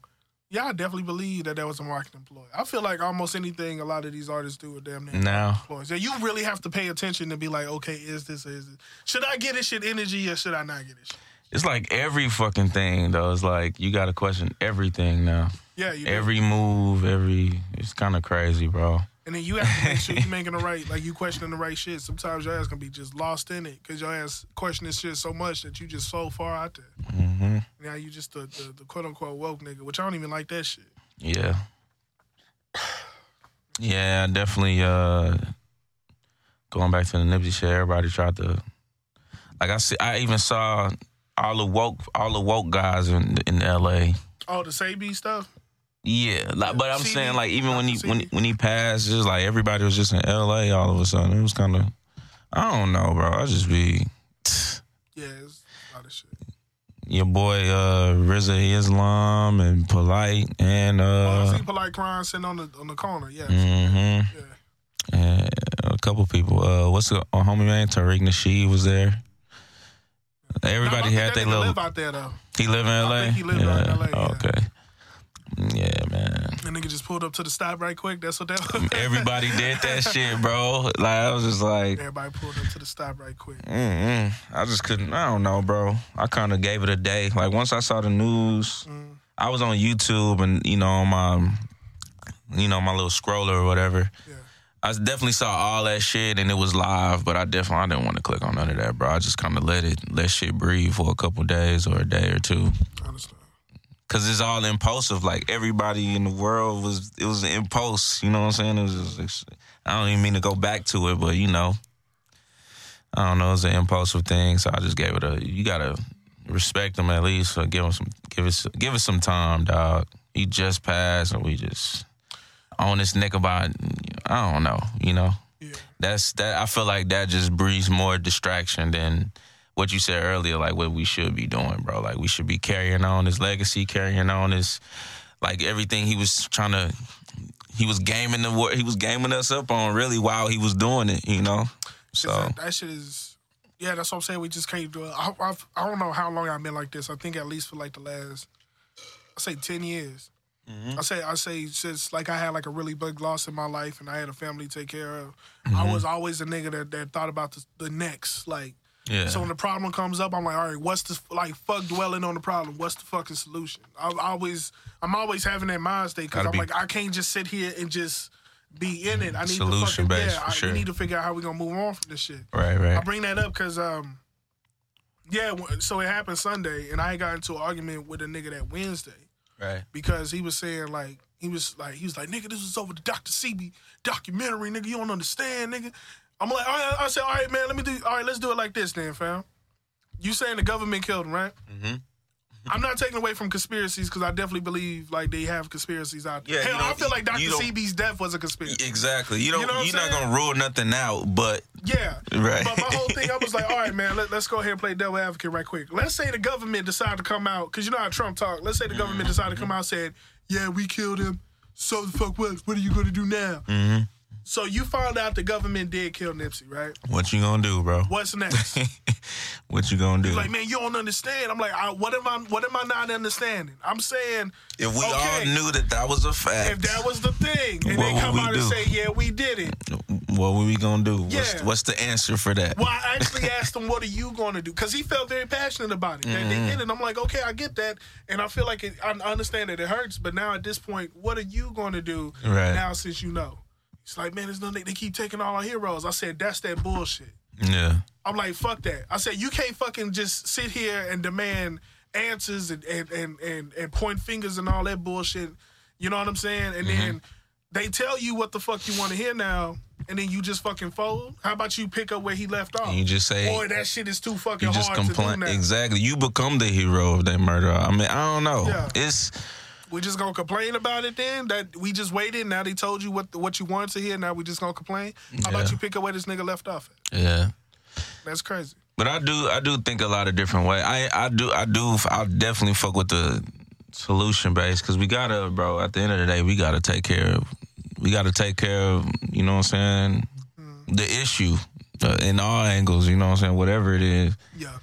A: Yeah, I definitely believe that that was a marketing ploy. I feel like almost anything a lot of these artists do with damn near
B: now.
A: Yeah, you really have to pay attention to be like, okay, is this is it? Should I get this shit energy or should I not get this shit?
B: It's like every fucking thing though. It's like you got to question everything now.
A: Yeah, you do.
B: Every move, every it's kind of crazy, bro.
A: and then you have to make sure you're making the right, like you questioning the right shit. Sometimes your ass can be just lost in it because your ass questioning shit so much that you just so far out there.
B: hmm
A: Now you just the, the, the quote unquote woke nigga, which I don't even like that shit.
B: Yeah. Yeah, definitely uh going back to the Nipsey shit, everybody tried to like I see I even saw all the woke all the woke guys in in LA.
A: Oh, the Sabi stuff.
B: Yeah, like, but I'm
A: CD,
B: saying like even when he when when he passed, just like everybody was just in LA all of a sudden. It was kind of I don't know, bro. I just be [SIGHS]
A: Yeah, it's a lot of shit.
B: your boy uh Rizza Islam and Polight and
A: oh,
B: uh
A: I see Polight crying sitting on the on the corner. Yeah,
B: mhm.
A: yeah.
B: And a couple people. Uh, what's the uh, homie man? Tariq Nasheed was there. Everybody had their little.
A: live out there though.
B: he live in LA.
A: think he live
B: yeah.
A: in LA, yeah.
B: Okay. Yeah, man.
A: The nigga just pulled up to the stop right quick. That's what that was.
B: Everybody did that shit, bro. Like I was just like,
A: Everybody pulled up to the stop right quick.
B: mm I just couldn't. I don't know, bro. I kind of gave it a day. Like once I saw the news,
A: Mm.
B: I was on YouTube and you know on my, you know my little scroller or whatever.
A: Yeah.
B: I definitely saw all that shit and it was live, but I definitely I didn't want to click on none of that, bro. I just kind of let it let shit breathe for a couple days or a day or two, cause it's all impulsive. Like everybody in the world was, it was an impulse. You know what I'm saying? It was. Just, I don't even mean to go back to it, but you know, I don't know. It's an impulsive thing, so I just gave it a. You gotta respect them at least, or give him some, give us, give us some time, dog. He just passed, and we just on this neck about. I don't know, you know
A: Yeah.
B: that's that I feel like that just breeds more distraction than what you said earlier, like what we should be doing, bro. Like we should be carrying on his legacy, carrying on his like everything he was trying to he was gaming the he was gaming us up on really while he was doing it, you know. So
A: that, that shit is. Yeah, that's what I'm saying. We just can't do it. I, I've, I don't know how long I've been like this. I think at least for like the last, I say ten years. I say I say since like I had like a really big loss in my life and I had a family to take care of. I was always a nigga that, that thought about the, the next like.
B: yeah.
A: So when the problem comes up, I'm like, all right, what's the like? Fuck dwelling on the problem. What's the fucking solution? I'm always, I'm always having that mind state because I'm
B: be-
A: like, I can't just sit here and just be in it. I need
B: Solution
A: to fucking
B: based,
A: yeah.
B: for
A: I,
B: sure.
A: Need to figure out how we gonna move on from this shit.
B: right, right.
A: I bring that up because um, yeah. So it happened Sunday, and I got into an argument with a nigga that Wednesday
B: Right.
A: because he was saying like he was like he was like nigga this was over the Dr. Sebi documentary nigga you don't understand nigga I'm like right, I said all right man let me do all right let's do it like this then fam you saying the government killed him right
B: Mhm.
A: I'm not taking away from conspiracies because I definitely believe like they have conspiracies out there
B: Yeah,
A: hell I feel like Dr. Sebi's death was a conspiracy
B: Exactly. You don't.
A: You know
B: you're
A: I'm
B: not gonna rule nothing out, but
A: Yeah.
B: Right.
A: But my whole thing, I was like, [LAUGHS] all right, man, let, us go ahead and play devil advocate right quick. Let's say the government decided to come out, because you know how Trump talk. Let's say the government decided to come out and said, yeah, we killed him. So the fuck what? What are you going to do now?
B: Mhm.
A: So you found out the government did kill Nipsey, right?
B: what you gonna do, bro?
A: What's [LAUGHS] next?
B: What you gonna do?
A: He's like, man, you don't understand. I'm like, I, what am I? What am I not understanding? I'm saying,
B: if we all knew that that was a fact,
A: if that was the thing, and they come out and say, yeah, we did it.
B: what were we gonna do? What's,
A: Yeah.
B: what's the answer for that?
A: Well, I actually [LAUGHS] asked him, "What are you going to do?" Because he felt very passionate about it.
B: Mm-hmm.
A: They did it. I'm like, okay, I get that, and I feel like it, I understand that it hurts. But now at this point, what are you going to do
B: Right.
A: now since you know? It's like, man, there's nothing. They keep taking all our heroes. I said, that's that bullshit.
B: Yeah,
A: I'm like, fuck that. I said, you can't fucking just sit here and demand answers and and and and, and point fingers and all that bullshit. You know what I'm saying? And then mm-hmm. they tell you what the fuck you want to hear now, and then you just fucking fold. How about you pick up where he left off?
B: And you just say-
A: boy, that shit is too fucking
B: you just
A: hard to do
B: complain. Exactly. You become the hero of that murder. I mean, I don't know.
A: Yeah.
B: It's
A: We just gonna complain about it then? That we just waited. Now they told you what what you wanted to hear. Now we just gonna complain. How about you pick up where this nigga left off? At?
B: yeah.
A: That's crazy.
B: But I do, I do think a lot of different way. I, I do, I do, I definitely fuck with the solution base because we gotta, bro. At the end of the day, we gotta take care of, we gotta take care of, you know what I'm saying, the issue uh, in all angles. You know what I'm saying, whatever it is.
A: Yeah.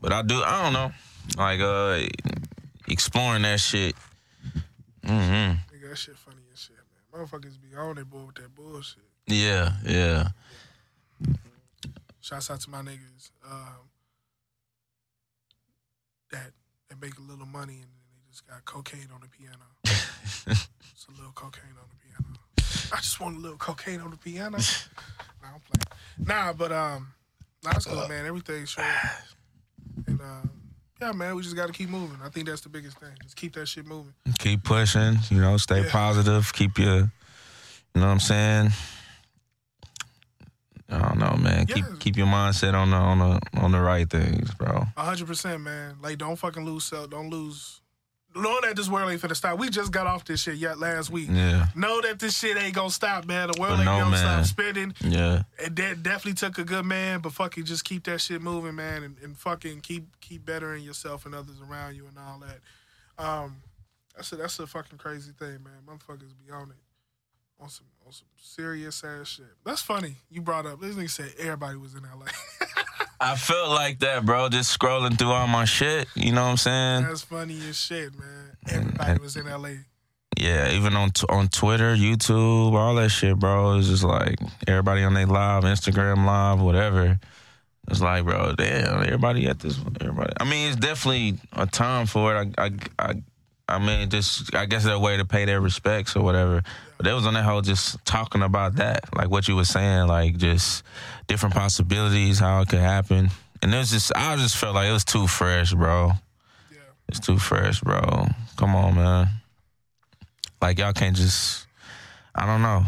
B: But I do, I don't know, like uh, exploring that shit. Hmm
A: Nigga, that shit funny as shit, man. Motherfuckers be on their boy with that bullshit.
B: Yeah, yeah.
A: Shouts out to my niggas um, that that make a little money and then they just got cocaine on the piano. [LAUGHS] it's a little cocaine on the piano. I just want a little cocaine on the piano. [LAUGHS] nah, I'm playing. Nah, but um, nah, it's cool, man. Everything's straight. And um, yeah, man, we just got to keep moving. I think that's the biggest thing. Just keep that shit moving.
B: Keep pushing. You know, stay
A: Yeah.
B: positive. Keep your, you know what I'm saying. I don't know, man. Keep
A: Yeah.
B: keep your mindset on the on the on the right things, bro.
A: A hundred percent, man. Like, don't fucking lose self. Don't lose. Know that this world ain't finna stop. We just got off this shit yet last week.
B: Yeah,
A: Know that this shit ain't gonna stop, man. The world
B: But
A: ain't
B: no,
A: gonna
B: man.
A: stop spinning.
B: yeah.
A: And de- definitely took a good man, but fucking just keep that shit moving, man, and, and fucking keep keep bettering yourself and others around you and all that. Um, that's a that's a fucking crazy thing, man. Motherfuckers be on it on some on some serious ass shit. That's funny. You brought up this nigga said everybody was in L.A. [LAUGHS]
B: I felt like that, bro. Just scrolling through all my shit. You know what I'm saying?
A: that's funny as shit, man. Everybody was in L.A.
B: Yeah, even on t- on Twitter, YouTube, all that shit, bro. It's just like everybody on their live, Instagram live, whatever. It's like, bro, damn, everybody at this. Everybody. I mean, it's definitely a time for it. I, I, I, I mean, just I guess their way to pay their respects or whatever. But they was on that whole just talking about that, like what you were saying, like just different possibilities, how it could happen. And it was just, I just felt like it was too fresh, bro.
A: Yeah.
B: It's too fresh, bro. Come on, man. Like y'all can't just. I don't know,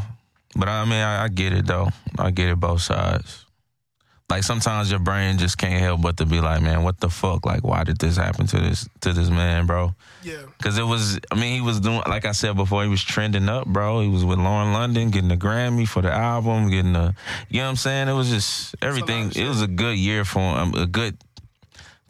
B: but I mean, I, I get it though. I get it both sides. Like sometimes your brain just can't help but to be like, man, what the fuck? Like, why did this happen to this to this man, bro?
A: Yeah.
B: Because it was, I mean, he was doing, like I said before, he was trending up, bro. He was with Lauren London, getting a Grammy for the album, getting a, you know what I'm saying? It was just everything. It was a good year for him, um, a good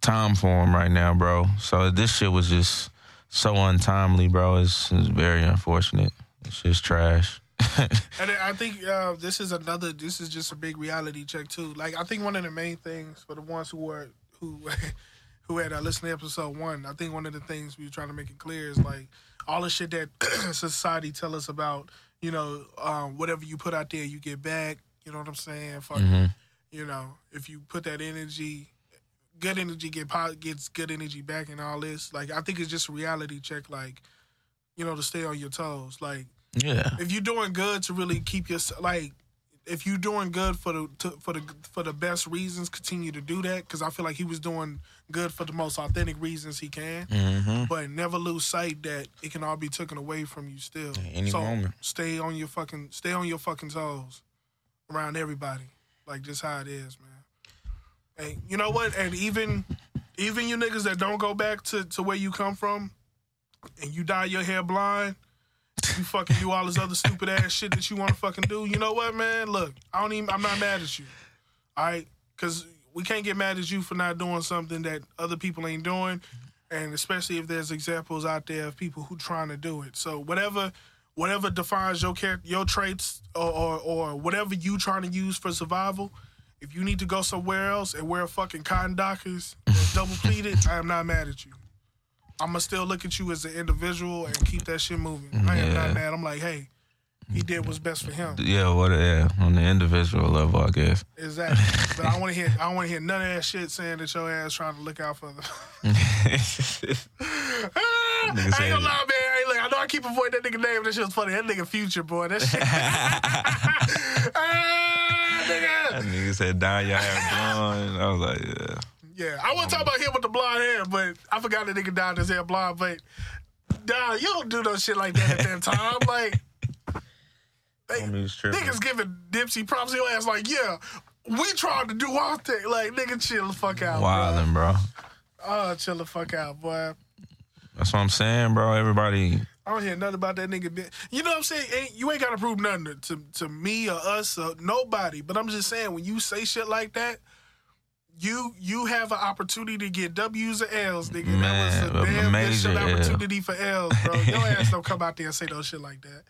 B: time for him right now, bro. So this shit was just so untimely, bro. It's, it's very unfortunate. It's just trash. [LAUGHS]
A: And I think uh, this is another. This is just a big reality check too. Like I think one of the main things for the ones who were who [LAUGHS] who had uh, listened to episode one. I think one of the things we were trying to make it clear is like all the shit that [CLEARS THROAT] society tell us about. You know, um, whatever you put out there, you get back. You know what I'm saying? Fuck,
B: Mhm.
A: You know, if you put that energy, good energy get gets good energy back, and all this. Like I think it's just a reality check. Like you know, to stay on your toes. Like
B: Yeah.
A: if you're doing good to really keep your like if you're doing good for the to, for the for the best reasons continue to do that because i feel like he was doing good for the most authentic reasons he can
B: Mm-hmm.
A: but never lose sight that it can all be taken away from you still
B: any
A: so
B: moment.
A: stay on your fucking stay on your fucking toes around everybody like just how it is man and you know what and even even you niggas that don't go back to, to where you come from and you dye your hair blind you fucking do all this other stupid ass shit that you want to fucking do. You know what, man? Look, I don't even. I'm not mad at you. All right, because we can't get mad at you for not doing something that other people ain't doing, and especially if there's examples out there of people who trying to do it. So whatever, whatever defines your your traits, or, or or whatever you trying to use for survival, If you need to go somewhere else and wear fucking cotton dockers double pleated, I am not mad at you. I'ma still look at you as an individual and keep that shit moving. I am
B: Yeah.
A: not mad. I'm like, hey, he did what's best for him.
B: Yeah, what? Yeah, on the individual level, I guess.
A: Exactly. But I [LAUGHS] want to hear. I don't want to hear none of that shit saying that your ass trying to look out for the. [LAUGHS] I ain't gonna lie, man. Hey, look, I know I keep avoiding that nigga name. That shit's funny. That nigga Future, boy. That shit. [LAUGHS] ah,
B: That
A: nigga.
B: nigga said dye your hair blonde. I was like, yeah.
A: Yeah, I want to talk about him with the blonde hair, but I forgot the nigga dyed his hair blonde. But nah, you don't do no shit like that at that time. [LAUGHS] Like, they,
B: Homie was
A: niggas giving Nipsey props. Your ass like, yeah, we tried to do our thing. Like, nigga, chill the fuck out, bro.
B: Wildin', bro.
A: Oh, chill the fuck out, boy.
B: That's what I'm saying, bro. Everybody,
A: I don't hear nothing about that nigga. di- You know what I'm saying? Ain't, you ain't got to prove nothing to, to, to me or us or nobody. But I'm just saying, when you say shit like that, you you have an opportunity to get W's or L's, nigga.
B: Man,
A: that was
B: a
A: damn
B: major
A: good
B: L.
A: opportunity for L's, bro. [LAUGHS] Your ass don't come out there and say no shit like that.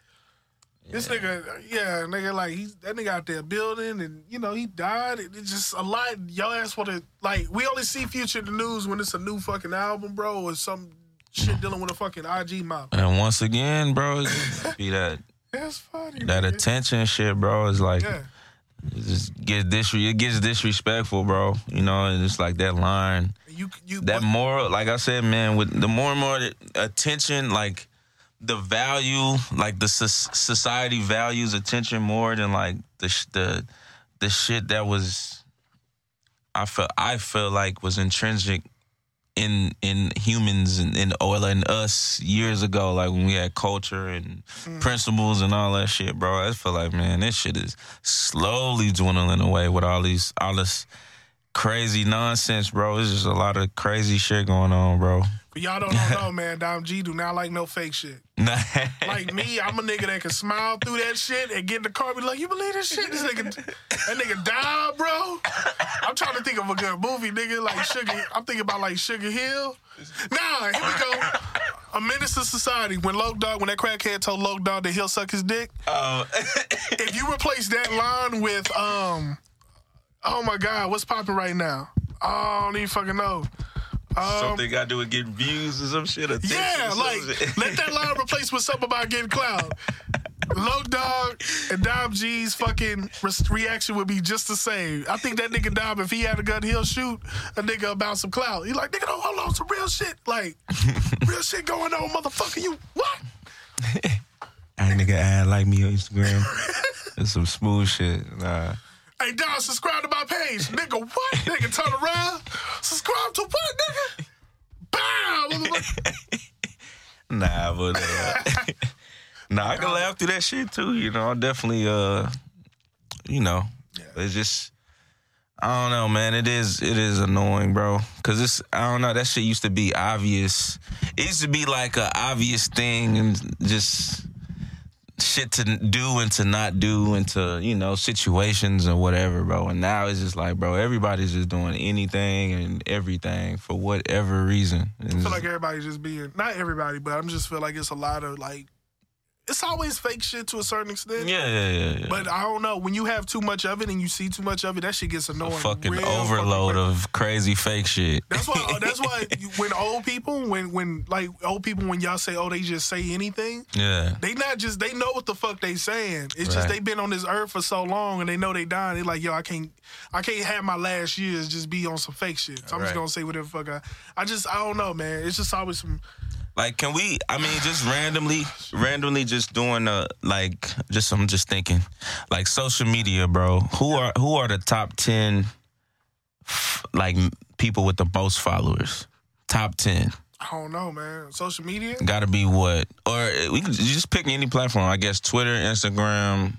A: This nigga, yeah, nigga, like he's that nigga out there building, and you know he died. It- It's just a lot. Your ass want to like. We only see Future in the news when it's a new fucking album, bro, or some shit [LAUGHS] dealing with a fucking IG mob.
B: and once again, bro, be that [LAUGHS]
A: That's funny.
B: that
A: nigga.
B: attention shit, bro. Is like
A: Yeah.
B: It just gets disre- it gets disrespectful, bro. You know, and it's like that line.
A: You you
B: that more like I said, man, with the more and more attention, like the value, like the soc- society values attention more than like the sh- the the shit that was I felt I feel like was intrinsic in in humans and in oil and us years ago, like when we had culture and mm. principles and all that shit, bro. I feel like man, this shit is slowly dwindling away with all these all this crazy nonsense, bro. It's just a lot of crazy shit going on, bro.
A: But y'all don't know, man. Dom G do not like no fake shit. [LAUGHS] Like me, I'm a nigga that can smile through that shit and get in the car and be like, you believe this shit? This nigga, that nigga died, bro. I'm trying to think of a good movie, nigga, like Sugar. I'm thinking about like Sugar Hill. Nah, here we go. A Menace to Society. When Loke Dog, when that crackhead told Loke Dog that he'll suck his dick.
B: Oh, [LAUGHS]
A: If you replace that line with, um, oh my God, what's popping right now? I don't even fucking know. Um,
B: something got to do with getting views or some shit. attention
A: Yeah,
B: or
A: like let that line replace with something about getting cloud. Low Dog and Dom G's fucking re- reaction would be just the same. I think that nigga Dom, if he had a gun, he'll shoot a nigga about some clout. He like, nigga, don't hold on, some real shit. Like, [LAUGHS] real shit going on, motherfucker. You what?
B: That nigga ad like me on Instagram. [LAUGHS] It's some smooth shit. Nah.
A: Hey, Dom, subscribe to my page. Nigga, what? nigga, turn around. Subscribe to what, nigga? Motherfucker. [LAUGHS]
B: Nah, but uh, [LAUGHS] nah, I can laugh through that shit too. You know, I definitely, uh, you know, it's just, I don't know, man. It is, it is annoying, bro. Cause it's, I don't know. That shit used to be obvious. It used to be like a obvious thing, and just shit to do and to not do, and to you know situations or whatever, bro. And now it's just like, bro, everybody's just doing anything and everything for whatever reason. And
A: I feel like everybody's just being, not everybody, but I'm just feel like it's a lot of like, it's always fake shit to a certain extent.
B: yeah, yeah, yeah, yeah.
A: But I don't know. When you have too much of it and you see too much of it, that shit gets annoying.
B: fucking
A: real
B: overload
A: fucking
B: of crazy fake shit.
A: That's why. [LAUGHS] That's why. you- When old people, when when like old people, when y'all say, "Oh, they just say anything,"
B: yeah.
A: they not just they know what the fuck they saying. It's just
B: Right.
A: they been on this earth for so long and they know they dying. They like, yo, I can't, I can't have my last years just be on some fake shit. So I'm just gonna say whatever the fuck I. I just I don't know, man. It's just always some.
B: Like, can we? I mean, just randomly, randomly, just doing a like, just I'm just thinking, like social media, bro. Who are who are the top ten, like people with the most followers? Top ten.
A: I don't know, man. Social media.
B: Got to be what? Or eh, we can you just pick any platform. I guess Twitter, Instagram.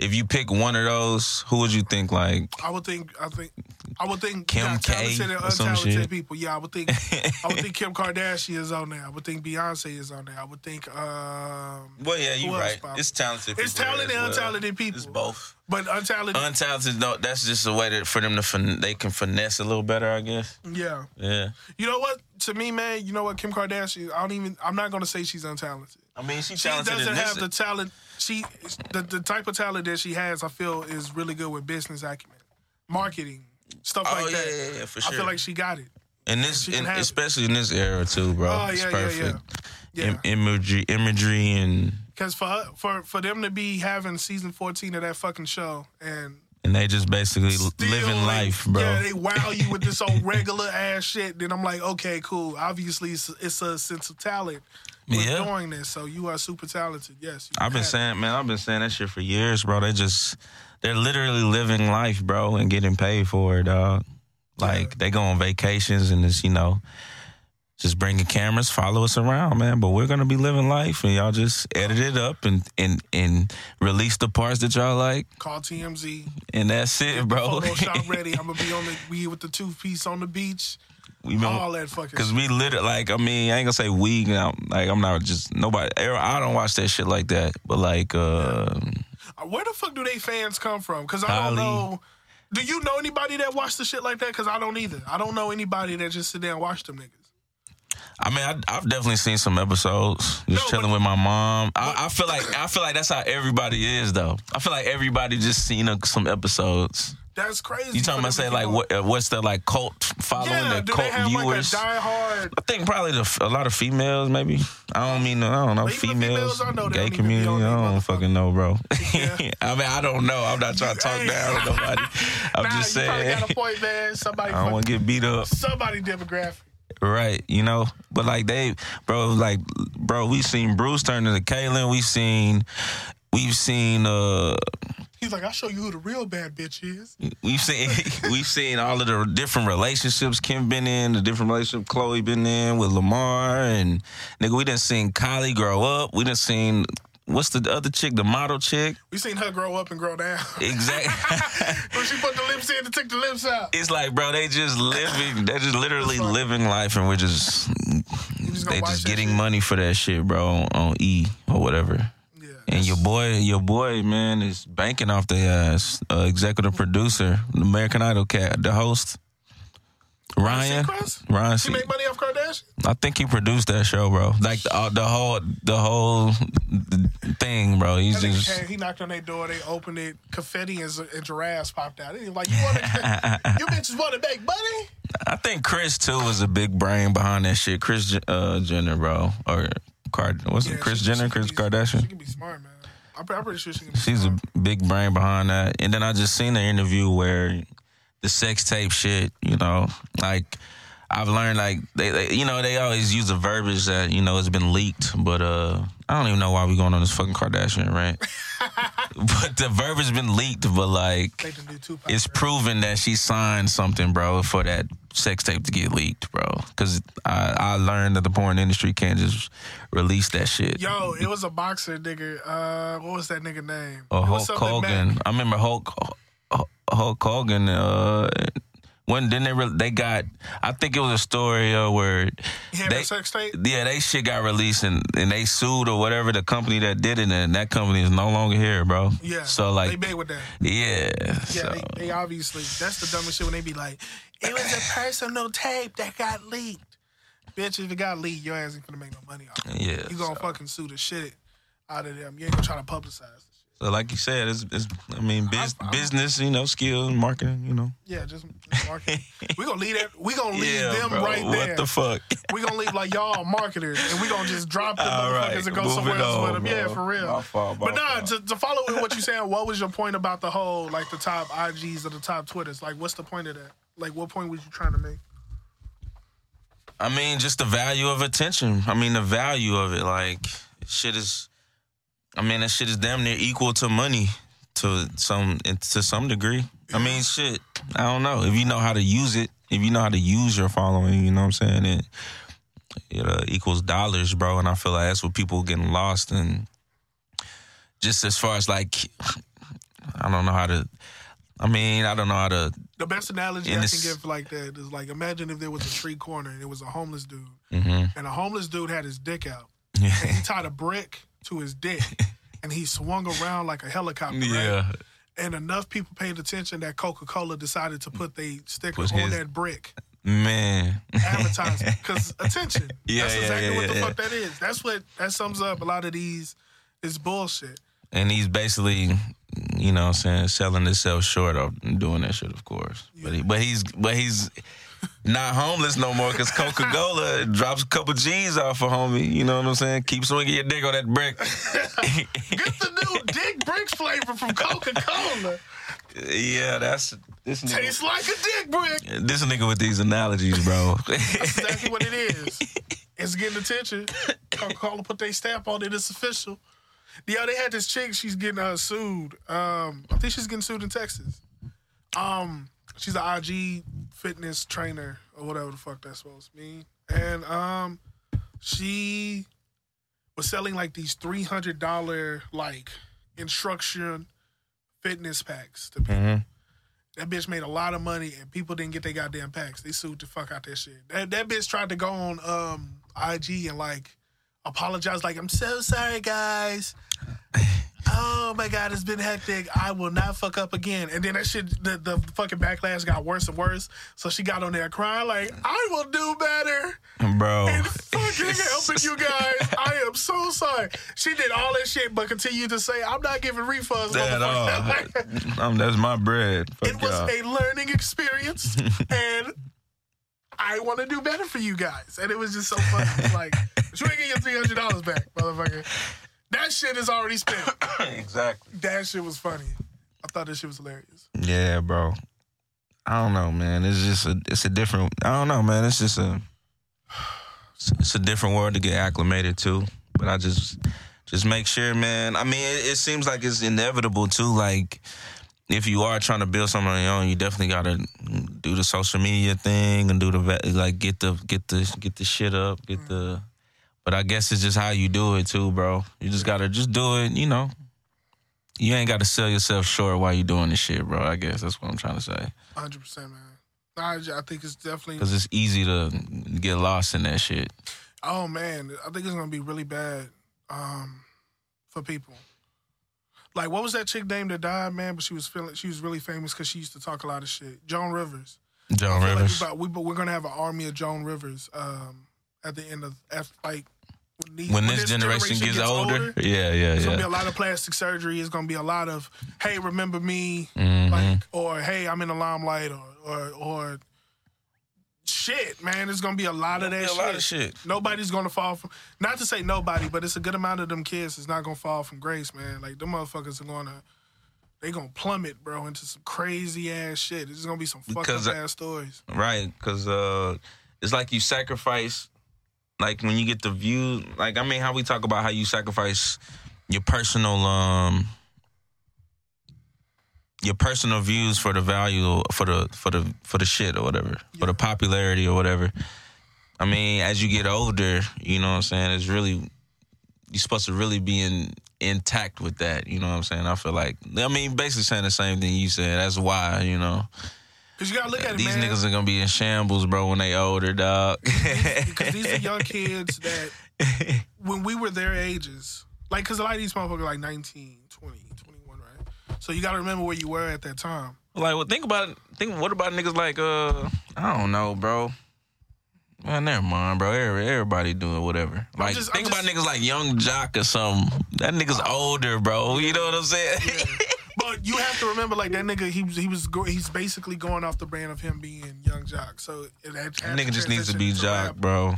B: If you pick one of those, who would you think like?
A: I would think. I think. I would think.
B: Kim
A: yeah,
B: K
A: and
B: or some
A: untalented
B: shit.
A: people. Yeah, I would think. I would think [LAUGHS] Kim Kardashian is on there. I would think Beyonce is on there. I would think. Um,
B: Well, yeah, you're right.
A: Bob?
B: It's talented.
A: it's
B: people
A: talented and
B: well.
A: untalented people.
B: It's both.
A: But untalented.
B: Untalented, no, that's just a way to, for them to fin- they can finesse a little better, I guess.
A: yeah.
B: Yeah.
A: You know what? To me, man. You know what? Kim Kardashian. I don't even. I'm not gonna say she's untalented.
B: I mean, she
A: She doesn't have the talent. She the, the type of talent that she has, I feel, is really good with business acumen. marketing, stuff
B: Oh
A: like
B: yeah,
A: that.
B: yeah, yeah, for sure.
A: I feel like she got it.
B: and this, and
A: have it.
B: especially in this era too, bro.
A: Oh,
B: it's
A: yeah, yeah, yeah.
B: perfect.
A: Yeah.
B: Im- imagery, imagery, and
A: Because for for for them to be having season fourteen of that fucking show and
B: and they just basically
A: still,
B: living life, bro.
A: Yeah, they wow you with this old [LAUGHS] regular ass shit. Then I'm like, okay, cool. Obviously, it's, it's a sense of talent with
B: Yeah.
A: doing this. So you are super talented. Yes,
B: I've been
A: have it.
B: saying, man, I've been saying that shit for years, bro. They just, they're literally living life, bro, and getting paid for it, dog. Like they go on vacations and it's, you know, just bringing cameras, follow us around, man. But we're gonna be living life, and y'all just edit it up and and and release the parts that y'all like,
A: Call TMZ.
B: and that's it, bro.
A: Photoshop [LAUGHS] ready. I'm gonna be on the we with the two piece on the beach.
B: we been,
A: All that fucking.
B: Cause
A: shit.
B: we literally like I mean I ain't gonna say we now like I'm not just nobody I don't watch that shit like that but like uh
A: Where the fuck do they fans come from? Because I don't know. Do you know anybody that watch the shit like that? Because I don't either. I don't know anybody that just sit there and watch them niggas.
B: I mean, I, I've definitely seen some episodes. Just
A: No,
B: chilling
A: but-
B: with my mom. I, I feel like I feel like that's how everybody is, though. I feel like everybody just seen uh, some episodes.
A: That's crazy.
B: You talking about say like what? Uh, what's the like cult following?
A: Yeah,
B: the cult
A: they have
B: viewers?
A: like a?
B: I think probably the, a lot of females, maybe. I don't mean, I don't know,
A: But even the
B: females,
A: females I know,
B: gay
A: don't even be
B: community. I don't fucking know, bro. [LAUGHS]
A: Yeah. [LAUGHS]
B: I mean, I don't know. I'm not trying to talk down to nobody. I'm
A: nah,
B: just saying.
A: got a point, man. [LAUGHS] Somebody,
B: I don't want to get beat up.
A: somebody demographic.
B: Right, you know, but like they, bro, like, bro, we seen Bruce turn into Caitlyn. We seen, we've seen, uh,
A: He's like, I'll show you who the real bad bitch is.
B: we've seen, [LAUGHS] we've seen all of the different relationships Kim been in, the different relationship Khloe been in with Lamar, and nigga, we done seen Kylie grow up. We done seen what's the other chick, the model chick,
A: We seen her grow up and grow down.
B: exactly. [LAUGHS]
A: when she put the lips in and took the lips out.
B: it's like, bro, they just living, they're just literally living life, and we're just,
A: just
B: they just getting
A: shit?
B: money for that shit, bro, on E or whatever.
A: Yeah.
B: And your boy, your boy, man, is banking off the ass. Uh, executive producer, American Idol cat, the host, Ryan. Ryan,
A: She make money off Kardashian?
B: I think he produced that show, bro. Like the, uh, the whole, the whole thing, bro. He's
A: nigga
B: just
A: came, he knocked on their door, they opened it, confetti and, and giraffes popped out. Was like, you want to, [LAUGHS] you bitches want to make money?
B: I think Kris too was a big brain behind that shit. Kris uh, Jenner, bro, or Card, what's
A: Yeah,
B: it? Kris
A: she-
B: Jenner,
A: she Kris be-
B: Kardashian.
A: She can be smart, man. I'm, I'm pretty sure she can be
B: She's a big brain behind that. And then I just seen an interview where the sex tape shit, you know, like I've learned like they, they you know, they always use the verbiage that, you know, it's been leaked, but uh I don't even know why we going on this fucking Kardashian rant. [LAUGHS] but the verbiage been leaked, but like
A: They can do Tupac,
B: it's proven that she signed something, bro, for that sex tape to get leaked, bro. Cause I, I learned that the porn industry can't just release that shit.
A: Yo, it was a boxer nigga. Uh, what was that nigga name?
B: Oh, Hulk Hogan. I remember Hulk Hulk Hogan. Uh, when then they re- they got. I think it was a story uh, where they
A: that sex tape?
B: yeah they shit got released and, and they sued or whatever the company that did it and that company is no longer here, bro.
A: Yeah.
B: So like
A: they big with that.
B: yeah.
A: Yeah,
B: so,
A: they, they obviously that's the dumbest shit when they be like, it was a personal tape that got leaked. Bitch, if it got leaked, your ass ain't gonna make no money off it.
B: yeah.
A: You gonna
B: so,
A: fucking sue the shit out of them. You ain't gonna try to publicize.
B: So like you said, it's, it's I mean biz,
A: I'm-
B: business, you know, skills, marketing, you know.
A: Yeah, just, just market. [LAUGHS] we gonna leave that. We gonna leave
B: yeah,
A: them
B: bro.
A: right
B: what
A: there.
B: What the fuck?
A: we gonna leave like y'all marketers, and we gonna just drop the
B: All
A: motherfuckers
B: right,
A: and go somewhere else
B: on,
A: with them. Yeah, for real.
B: My fault, my
A: but nah, to, to follow with what you're saying, what was your point about the whole like the top IGs or the top Twitters? Like, what's the point of that? Like, what point was you trying to make?
B: I mean, just the value of attention. I mean, the value of it. Like, shit is. I mean, that shit is damn near equal to money to some to some degree. I mean, shit. I don't know if you know how to use it. If you know how to use your following, you know what I'm saying. It it uh, equals dollars, bro. And I feel like that's what people getting lost And Just as far as like, I don't know how to. I mean, I don't know how to.
A: The best analogy I can give like that is like imagine if there was a tree corner and it was a homeless dude,
B: hmm
A: and a homeless dude had his dick out, [LAUGHS] and he tied a brick to his dick, [LAUGHS] and he swung around like a helicopter. Right?
B: yeah.
A: And enough people paid attention that Coca Cola decided to mm. put their sticker
B: Put
A: on
B: his-
A: that brick.
B: Man.
A: advertising because [LAUGHS] attention.
B: Yeah,
A: that's
B: yeah,
A: exactly
B: yeah,
A: what the
B: yeah,
A: fuck that is. That's what that sums up a lot of these this bullshit.
B: and he's basically you know what I'm saying, selling himself short of doing that shit, of course. But he, but he's but he's not homeless no more because Coca Cola drops a couple G's off of homie. You know what I'm saying? Keep swinging your dick on that brick. [LAUGHS]
A: Get the new Dick Bricks flavor from Coca Cola.
B: yeah, that's this nigga.
A: Tastes like a dick brick.
B: This nigga with these analogies, bro.
A: That's exactly what it is. It's getting attention. Coca Cola put their stamp on it. It's official. Yo, they had this chick. She's getting uh, sued. Um, I think she's getting sued in Texas. Um, she's an IG fitness trainer or whatever the fuck that's supposed to mean. And um, she was selling like these three hundred dollar like instruction fitness packs to people.
B: Mhm.
A: That bitch made a lot of money and people didn't get their goddamn packs. They sued the fuck out that shit. That, that bitch tried to go on um, IG and like apologize, like, I'm so sorry, guys. Oh my god, it's been hectic. I will not fuck up again. And then that shit, the, the fucking backlash got worse and worse. So she got on there crying, like, I will do better
B: bro.
A: and fucking helping [LAUGHS] you guys. I am so sorry. She did all that shit, but continued to say, I'm not giving refunds.
B: At all. [LAUGHS] Um, that's my bread. Fuck
A: it was
B: y'all.
A: a learning experience, [LAUGHS] and I want to do better for you guys. And it was just so funny. Like, you ain't get your three hundred dollars back, motherfucker. That shit is already spent. [COUGHS]
B: exactly.
A: That shit was funny. I thought that shit was hilarious.
B: Yeah, bro. I don't know, man. It's just a it's a different. I don't know, man. It's just a it's- it's a different world to get acclimated to. But I just just make sure, man. I mean, it, it seems like it's inevitable too. Like if you are trying to build something on your own, you definitely gotta do the social media thing and do the like get the get the get the shit up, get the. But I guess it's just how you do it too, bro. You just gotta just do it. You know, you ain't got to sell yourself short while you doing this shit, bro. I guess that's what I'm trying to say.
A: Hundred percent, man. I, I think it's definitely.
B: Because it's easy to get lost in that shit.
A: Oh man, I think it's gonna be really bad um, for people. Like, what was that chick name that died, man? But she was feeling she was really famous because she used to talk a lot of shit. Joan Rivers. Joan
B: Rivers.
A: Like we, about, we, we're gonna have an army of Joan Rivers um, at the end of af- like when, these-
B: when this generation, gets, older, yeah, yeah,
A: It's gonna be a lot of plastic surgery. It's gonna be a lot of hey, remember me,
B: Mhm.
A: like or hey, I'm in the limelight, or or or shit, man. It's gonna be a lot of that
B: a
A: shit.
B: lot of shit.
A: Nobody's gonna fall from. Not to say nobody, but it's a good amount of them kids is not gonna fall from grace, man. Like them motherfuckers are gonna. They gonna plummet, bro, into some crazy ass shit. It's gonna be some fucked up ass stories.
B: Right, because uh, it's like you sacrifice, like when you get the view, like I mean, how we talk about how you sacrifice your personal, um, your personal views for the value, for the for the for the shit or whatever, for the popularity or whatever. I mean, as you get older, you know what I'm saying. It's really you're supposed to really be in intact with that. You know what I'm saying. I feel like I mean, basically saying the same thing you said. That's why you know.
A: Cause you gotta look at it,
B: These
A: man.
B: niggas are gonna be in shambles, bro, when they older, dog.
A: because these are young [LAUGHS] kids that when we were their ages, like, because a lot of these motherfuckers are like 19, 20, 21, right? So you got to remember where you were at that time.
B: like, well, think about. Think, what about niggas like, uh, I don't know, bro. Man, never mind, bro. Everybody doing whatever. Like,
A: just-
B: think
A: I'm
B: about niggas like Yung Joc or something. That nigga's older, bro. You know what I'm saying?
A: But you have to remember, like that nigga, he was he was go, he's basically going off the brand of him being Yung Joc. So it had,
B: that nigga just needs to be Joc,
A: rap.
B: bro.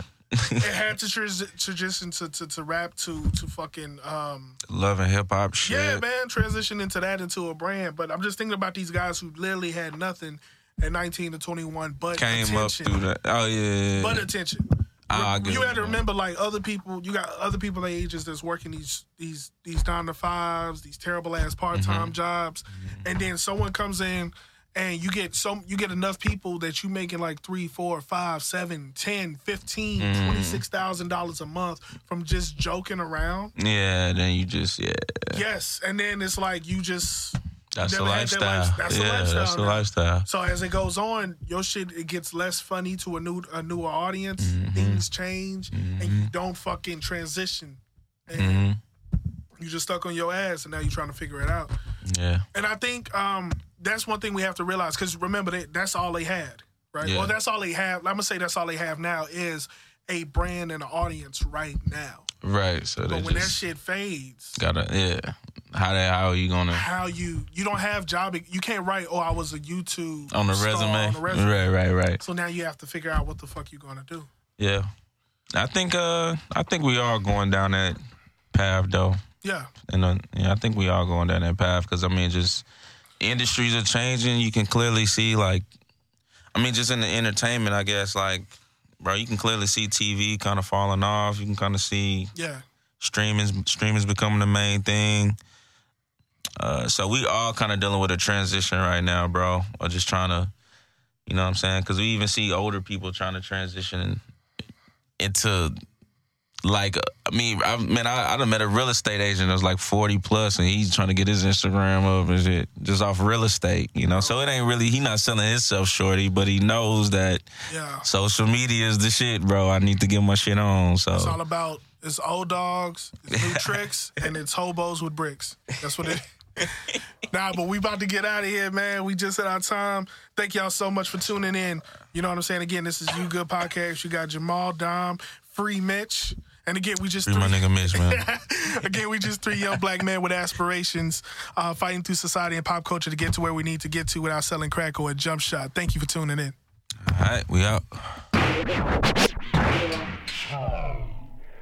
A: It had to trans- transition to, to to rap to to fucking um
B: and hip hop shit.
A: yeah man transition into that into a brand. But I'm just thinking about these guys who literally had nothing at 19 to 21, but
B: Came
A: attention.
B: up through that. Oh yeah.
A: but attention.
B: Ah, I
A: you had to remember, like other people, you got other people ages that's working these these these nine to fives, these terrible ass part time
B: Mm-hmm.
A: jobs, and then someone comes in and you get some you get enough people that you making like three, four, five, seven, ten, fifteen,
B: Mm-hmm.
A: twenty six thousand dollars a month from just joking around.
B: Yeah, then you just yeah.
A: Yes, and then it's like you just
B: That's the
A: had that
B: lifestyle.
A: life- that's the
B: yeah,
A: lifestyle
B: that's the lifestyle.
A: So as it goes on, your shit it gets less funny to a new a newer audience.
B: Mm-hmm.
A: Things change, and you don't fucking transition, and
B: Mhm.
A: you just stuck on your ass, and now you're trying to figure it out.
B: Yeah.
A: And I think um, that's one thing we have to realize because remember that that's all they had, right?
B: Yeah.
A: Well, that's all they have. I'm gonna say that's all they have now is a brand and an audience right now.
B: Right. So
A: But when that shit fades,
B: gotta yeah. how that how are you gonna
A: how you you don't have job you can't write oh I was a YouTube
B: on the resume?
A: on the resume.
B: Right, right, right.
A: So now you have to figure out what the fuck you're gonna do.
B: Yeah, I think uh I think we are going down that path though,
A: Yeah,
B: and uh, yeah, I think we are going down that path because I mean just industries are changing. You can clearly see like, I mean just in the entertainment, I guess like, bro, you can clearly see TV kind of falling off. You can kind of see
A: yeah,
B: streaming streaming's becoming the main thing. Uh, so we all kind of dealing with a transition right now, bro. Or just trying to, you know what I'm saying? Because we even see older people trying to transition into like, I mean, I man, I, I done met a real estate agent that was like 40 plus, and he's trying to get his Instagram up and shit just off real estate, you know. So it ain't really he not selling himself shorty, but he knows that
A: yeah.
B: social media is the shit, bro. I need to get my shit on. So
A: It's all about it's old dogs, it's new [LAUGHS] tricks, and it's hobos with bricks. That's what it. [LAUGHS] nah, but we about to get out of here, man. We just hit our time. Thank y'all so much for tuning in. You know what I'm saying? Again, this is You Good Podcast. You got Jamal, Dom, Free Mitch. And again, we just
B: three, my nigga Mitch, man. [LAUGHS]
A: again, we just three young black men with aspirations, uh, fighting through society and pop culture to get to where we need to get to without selling crack or a jump shot. Thank you for tuning in.
B: All right, we out.